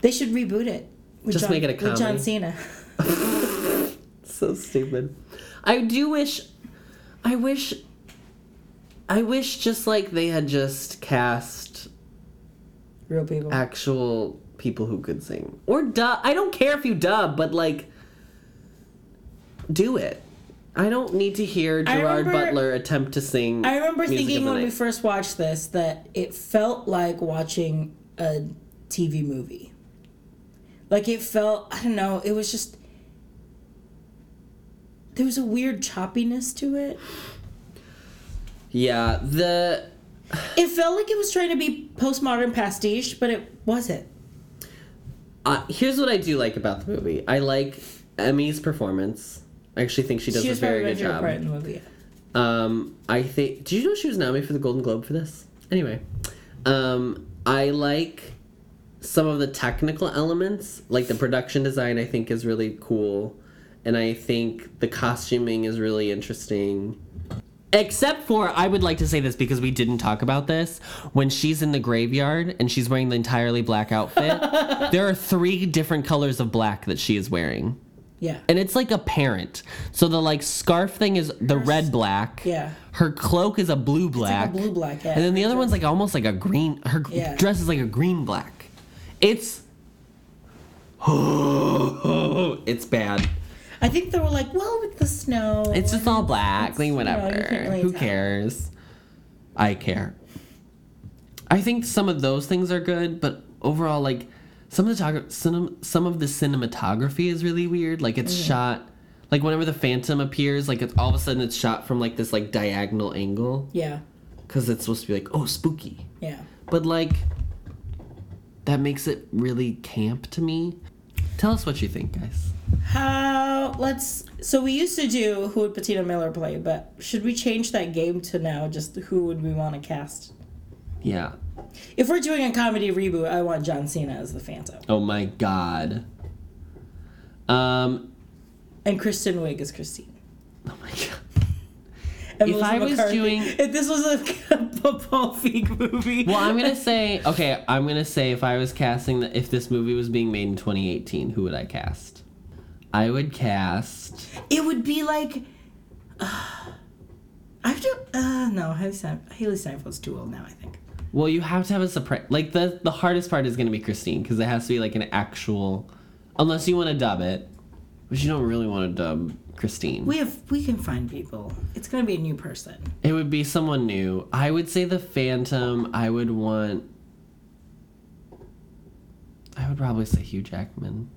They should reboot it. With Just John, make it a with John comedy. Cena. [laughs] so stupid. I do wish I wish I wish just like they had just cast Real people. actual people who could sing. Or dub. I don't care if you dub, but like do it. I don't need to hear Gerard remember- Butler attempt to sing. I remember thinking when we first watched this that it felt like watching a TV movie. Like it felt, I don't know, it was just. There was a weird choppiness to it. Yeah, the It felt like it was trying to be postmodern pastiche, but it wasn't. uh, here's what I do like about the movie. I like Emmy's performance. I actually think she does she a very good job. part in the movie. Um, I think. Did you know she was nominated for the Golden Globe for this? Anyway, um, I like some of the technical elements, like the production design. I think is really cool, and I think the costuming is really interesting. Except for, I would like to say this because we didn't talk about this. When she's in the graveyard and she's wearing the entirely black outfit, [laughs] there are three different colors of black that she is wearing. Yeah. And it's like apparent. So the like scarf thing is the red black. Yeah. Her cloak is a blue black. Like a blue black, yeah. And then the other one's like almost like a green. Her Yeah. dress is like a green black. It's. [gasps] it's bad. I think they were like, well, with the snow. It's just all black. Like know, whatever. you can't really Who tell. cares? I care. I think some of those things are good, but overall, like some of the talk, cinem, some of the cinematography is really weird. Like it's Mm. shot, like whenever the Phantom appears, like it's all of a sudden it's shot from like this like diagonal angle Yeah. because it's supposed to be like oh spooky, Yeah. but like that makes it really camp to me. Tell us what you think, guys. How let's so we used to do who would Patina Miller play, but should we change that game to now just who would we want to cast? Yeah. If we're doing a comedy reboot, I want John Cena as the Phantom. Oh my god. Um. And Kristen Wiig as Christine. Oh my [laughs] god. If Melissa I was McCarthy. doing- if [laughs] this was a, a Paul Feig movie. Well, I'm gonna [laughs] say okay. I'm gonna say if I was casting the, if this movie was being made in 2018, who would I cast? I would cast. It would be like I have do. Uh, no, Haley, Hailee Steinfeld's too old now. I think. Well, you have to have a surprise. Like the the hardest part is gonna be Christine because it has to be like an actual, unless you want to dub it, which you don't really want to dub Christine. We have. We can find people. It's gonna be a new person. It would be someone new. I would say the Phantom. I would want. I would probably say Hugh Jackman.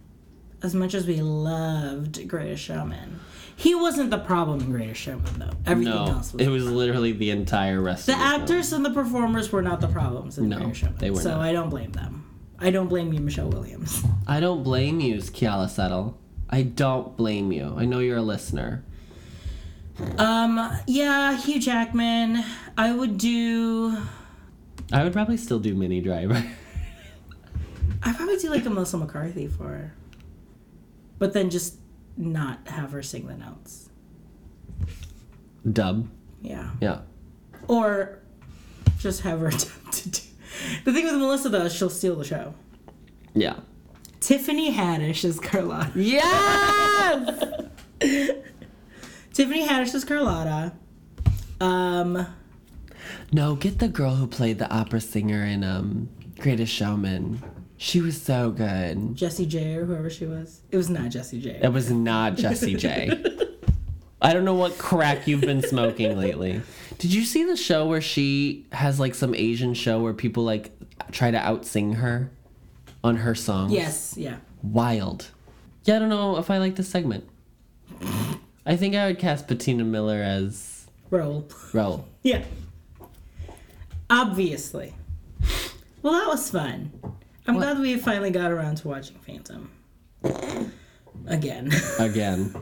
As much as we loved Greatest Showman, he wasn't the problem in Greatest Showman though. Everything no, else was. it was literally the entire rest. the of the film. actors and the performers were not the problems in No, Greatest Showman. they were so not. I don't blame them. I don't blame you, Michelle Williams. I don't blame you, Keala Settle. I don't blame you. I know you're a listener. Um, yeah, Hugh Jackman. I would do. I would probably still do Minnie Driver. [laughs] I probably do like a Melissa McCarthy for her, but then just not have her sing the notes. Dub. Yeah. Yeah. Or just have her attempt [laughs] to do. The thing with Melissa though she'll steal the show. Yeah. Tiffany Haddish is Carlotta. Yes! [laughs] Tiffany Haddish is Carlotta. Um, No, get the girl who played the opera singer in um Greatest Showman. She was so good. Jessie J or whoever she was. It was not Jessie J. It was not Jessie J. [laughs] I don't know what crack you've been smoking lately. Did you see the show where she has like some Asian show where people like try to outsing her on her songs? Yes, yeah. Wild. Yeah, I don't know if I like this segment. I think I would cast Patina Miller as Roll. Raoul. [laughs] Yeah. Obviously. Well, that was fun. I'm glad we finally got around to watching Phantom. Again. [laughs] Again.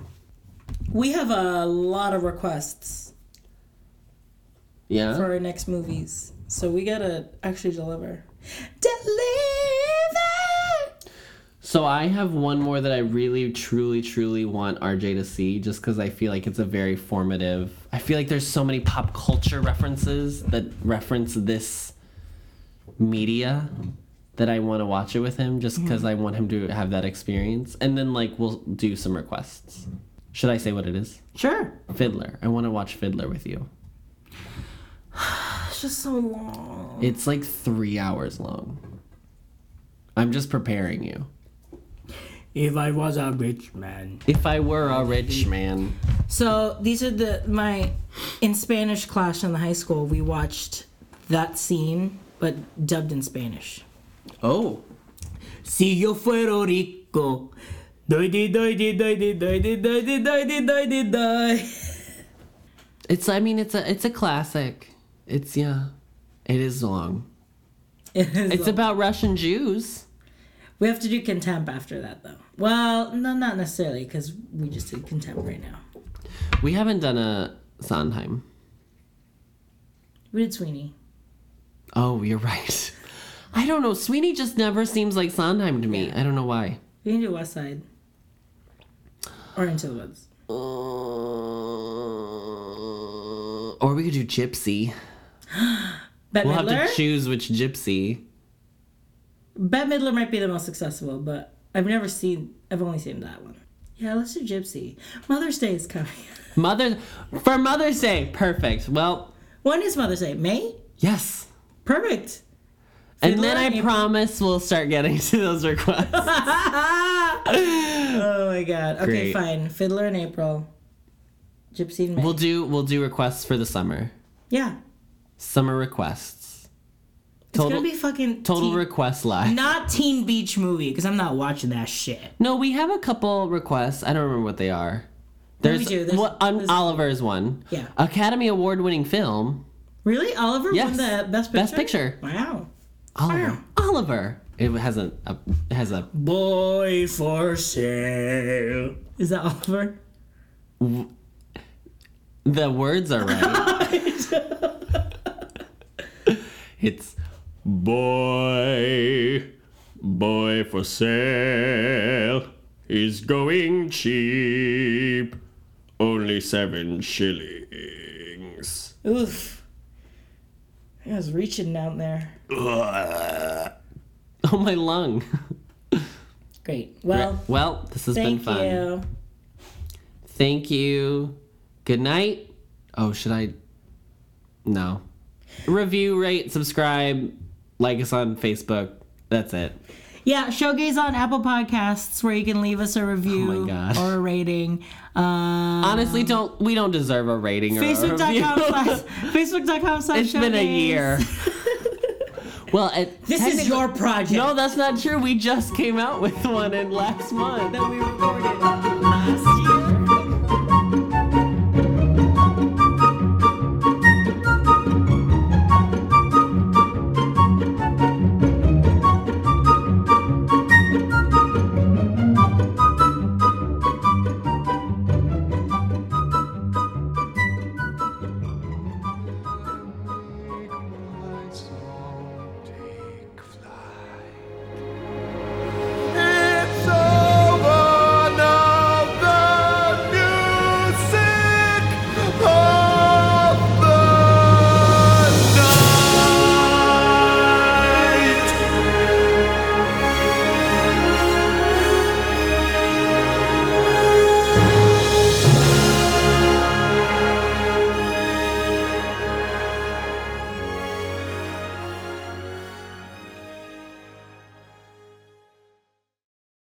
we have a lot of requests Yeah. for our next movies. So we gotta actually deliver. Deliver! So I have one more that I really, truly, truly want RJ to see, just because I feel like it's a very formative. I feel like there's so many pop culture references that reference this media that I want to watch it with him, just mm-hmm. because I want him to have that experience. And then like we'll do some requests. Should I say what it is? Sure. Fiddler. I want to watch Fiddler with you. It's just so long. It's like three hours long. I'm just preparing you. If I was a rich man. If I were a rich man. So these are the my in Spanish class in the high school. We watched that scene, but dubbed in Spanish. Oh. Si yo fuera rico, doy di doy di doy di doy di doy di doy di doy di doy. It's I mean it's a it's a classic. It's yeah. It is long. It is It's long. about Russian Jews. We have to do contempt after that, though. Well, no, not necessarily, because we just did contempt right now. We haven't done a Sondheim. We did Sweeney. Oh, you're right. I don't know. Sweeney just never seems like Sondheim to me. I don't know why. We can do West Side. Or Into the Woods. Uh, or we could do Gypsy. [gasps] We'll Midler? have to choose which Gypsy. Bette Midler might be the most accessible, but I've never seen. I've only seen that one. Yeah, let's do Gypsy. Mother's Day is coming. [laughs] Mother for Mother's Day. Perfect. Well, when is Mother's Day? May. yes. Perfect. And then I April. promise we'll start getting to those requests. [laughs] oh my god. Okay, Great. fine. Fiddler in April. Gypsy in May. we'll do we'll do requests for the summer. yeah. Summer requests. It's gonna be fucking total teen- request live. Not Teen Beach Movie, because I'm not watching that shit. No, we have a couple requests. I don't remember what they are. There's, do. There's- what, on um, Oliver's one. Yeah. Academy Award winning film. Really? Oliver Yes. won the best picture? Best picture. Wow. Oliver. Oliver. It has a, a it has a Boy for sale. Is that Oliver? the words are right. [laughs] it's boy boy for sale is going cheap. Only seven shillings. Oof. I was reaching down there. [laughs] Oh my lung. Great. Well, well, this has been thank fun. you. Thank you. Good night. Oh, should I No. Review, rate, subscribe, like us on Facebook. That's it. Yeah, Showgays on Apple Podcasts where you can leave us a review Oh or a rating. Um, Honestly, don't we don't deserve a rating or a review. Facebook.com slash [laughs] Facebook.com slash It's been a year. [laughs] well, it, This is your project. No, that's not true. We just came out with one in last month. that we recorded.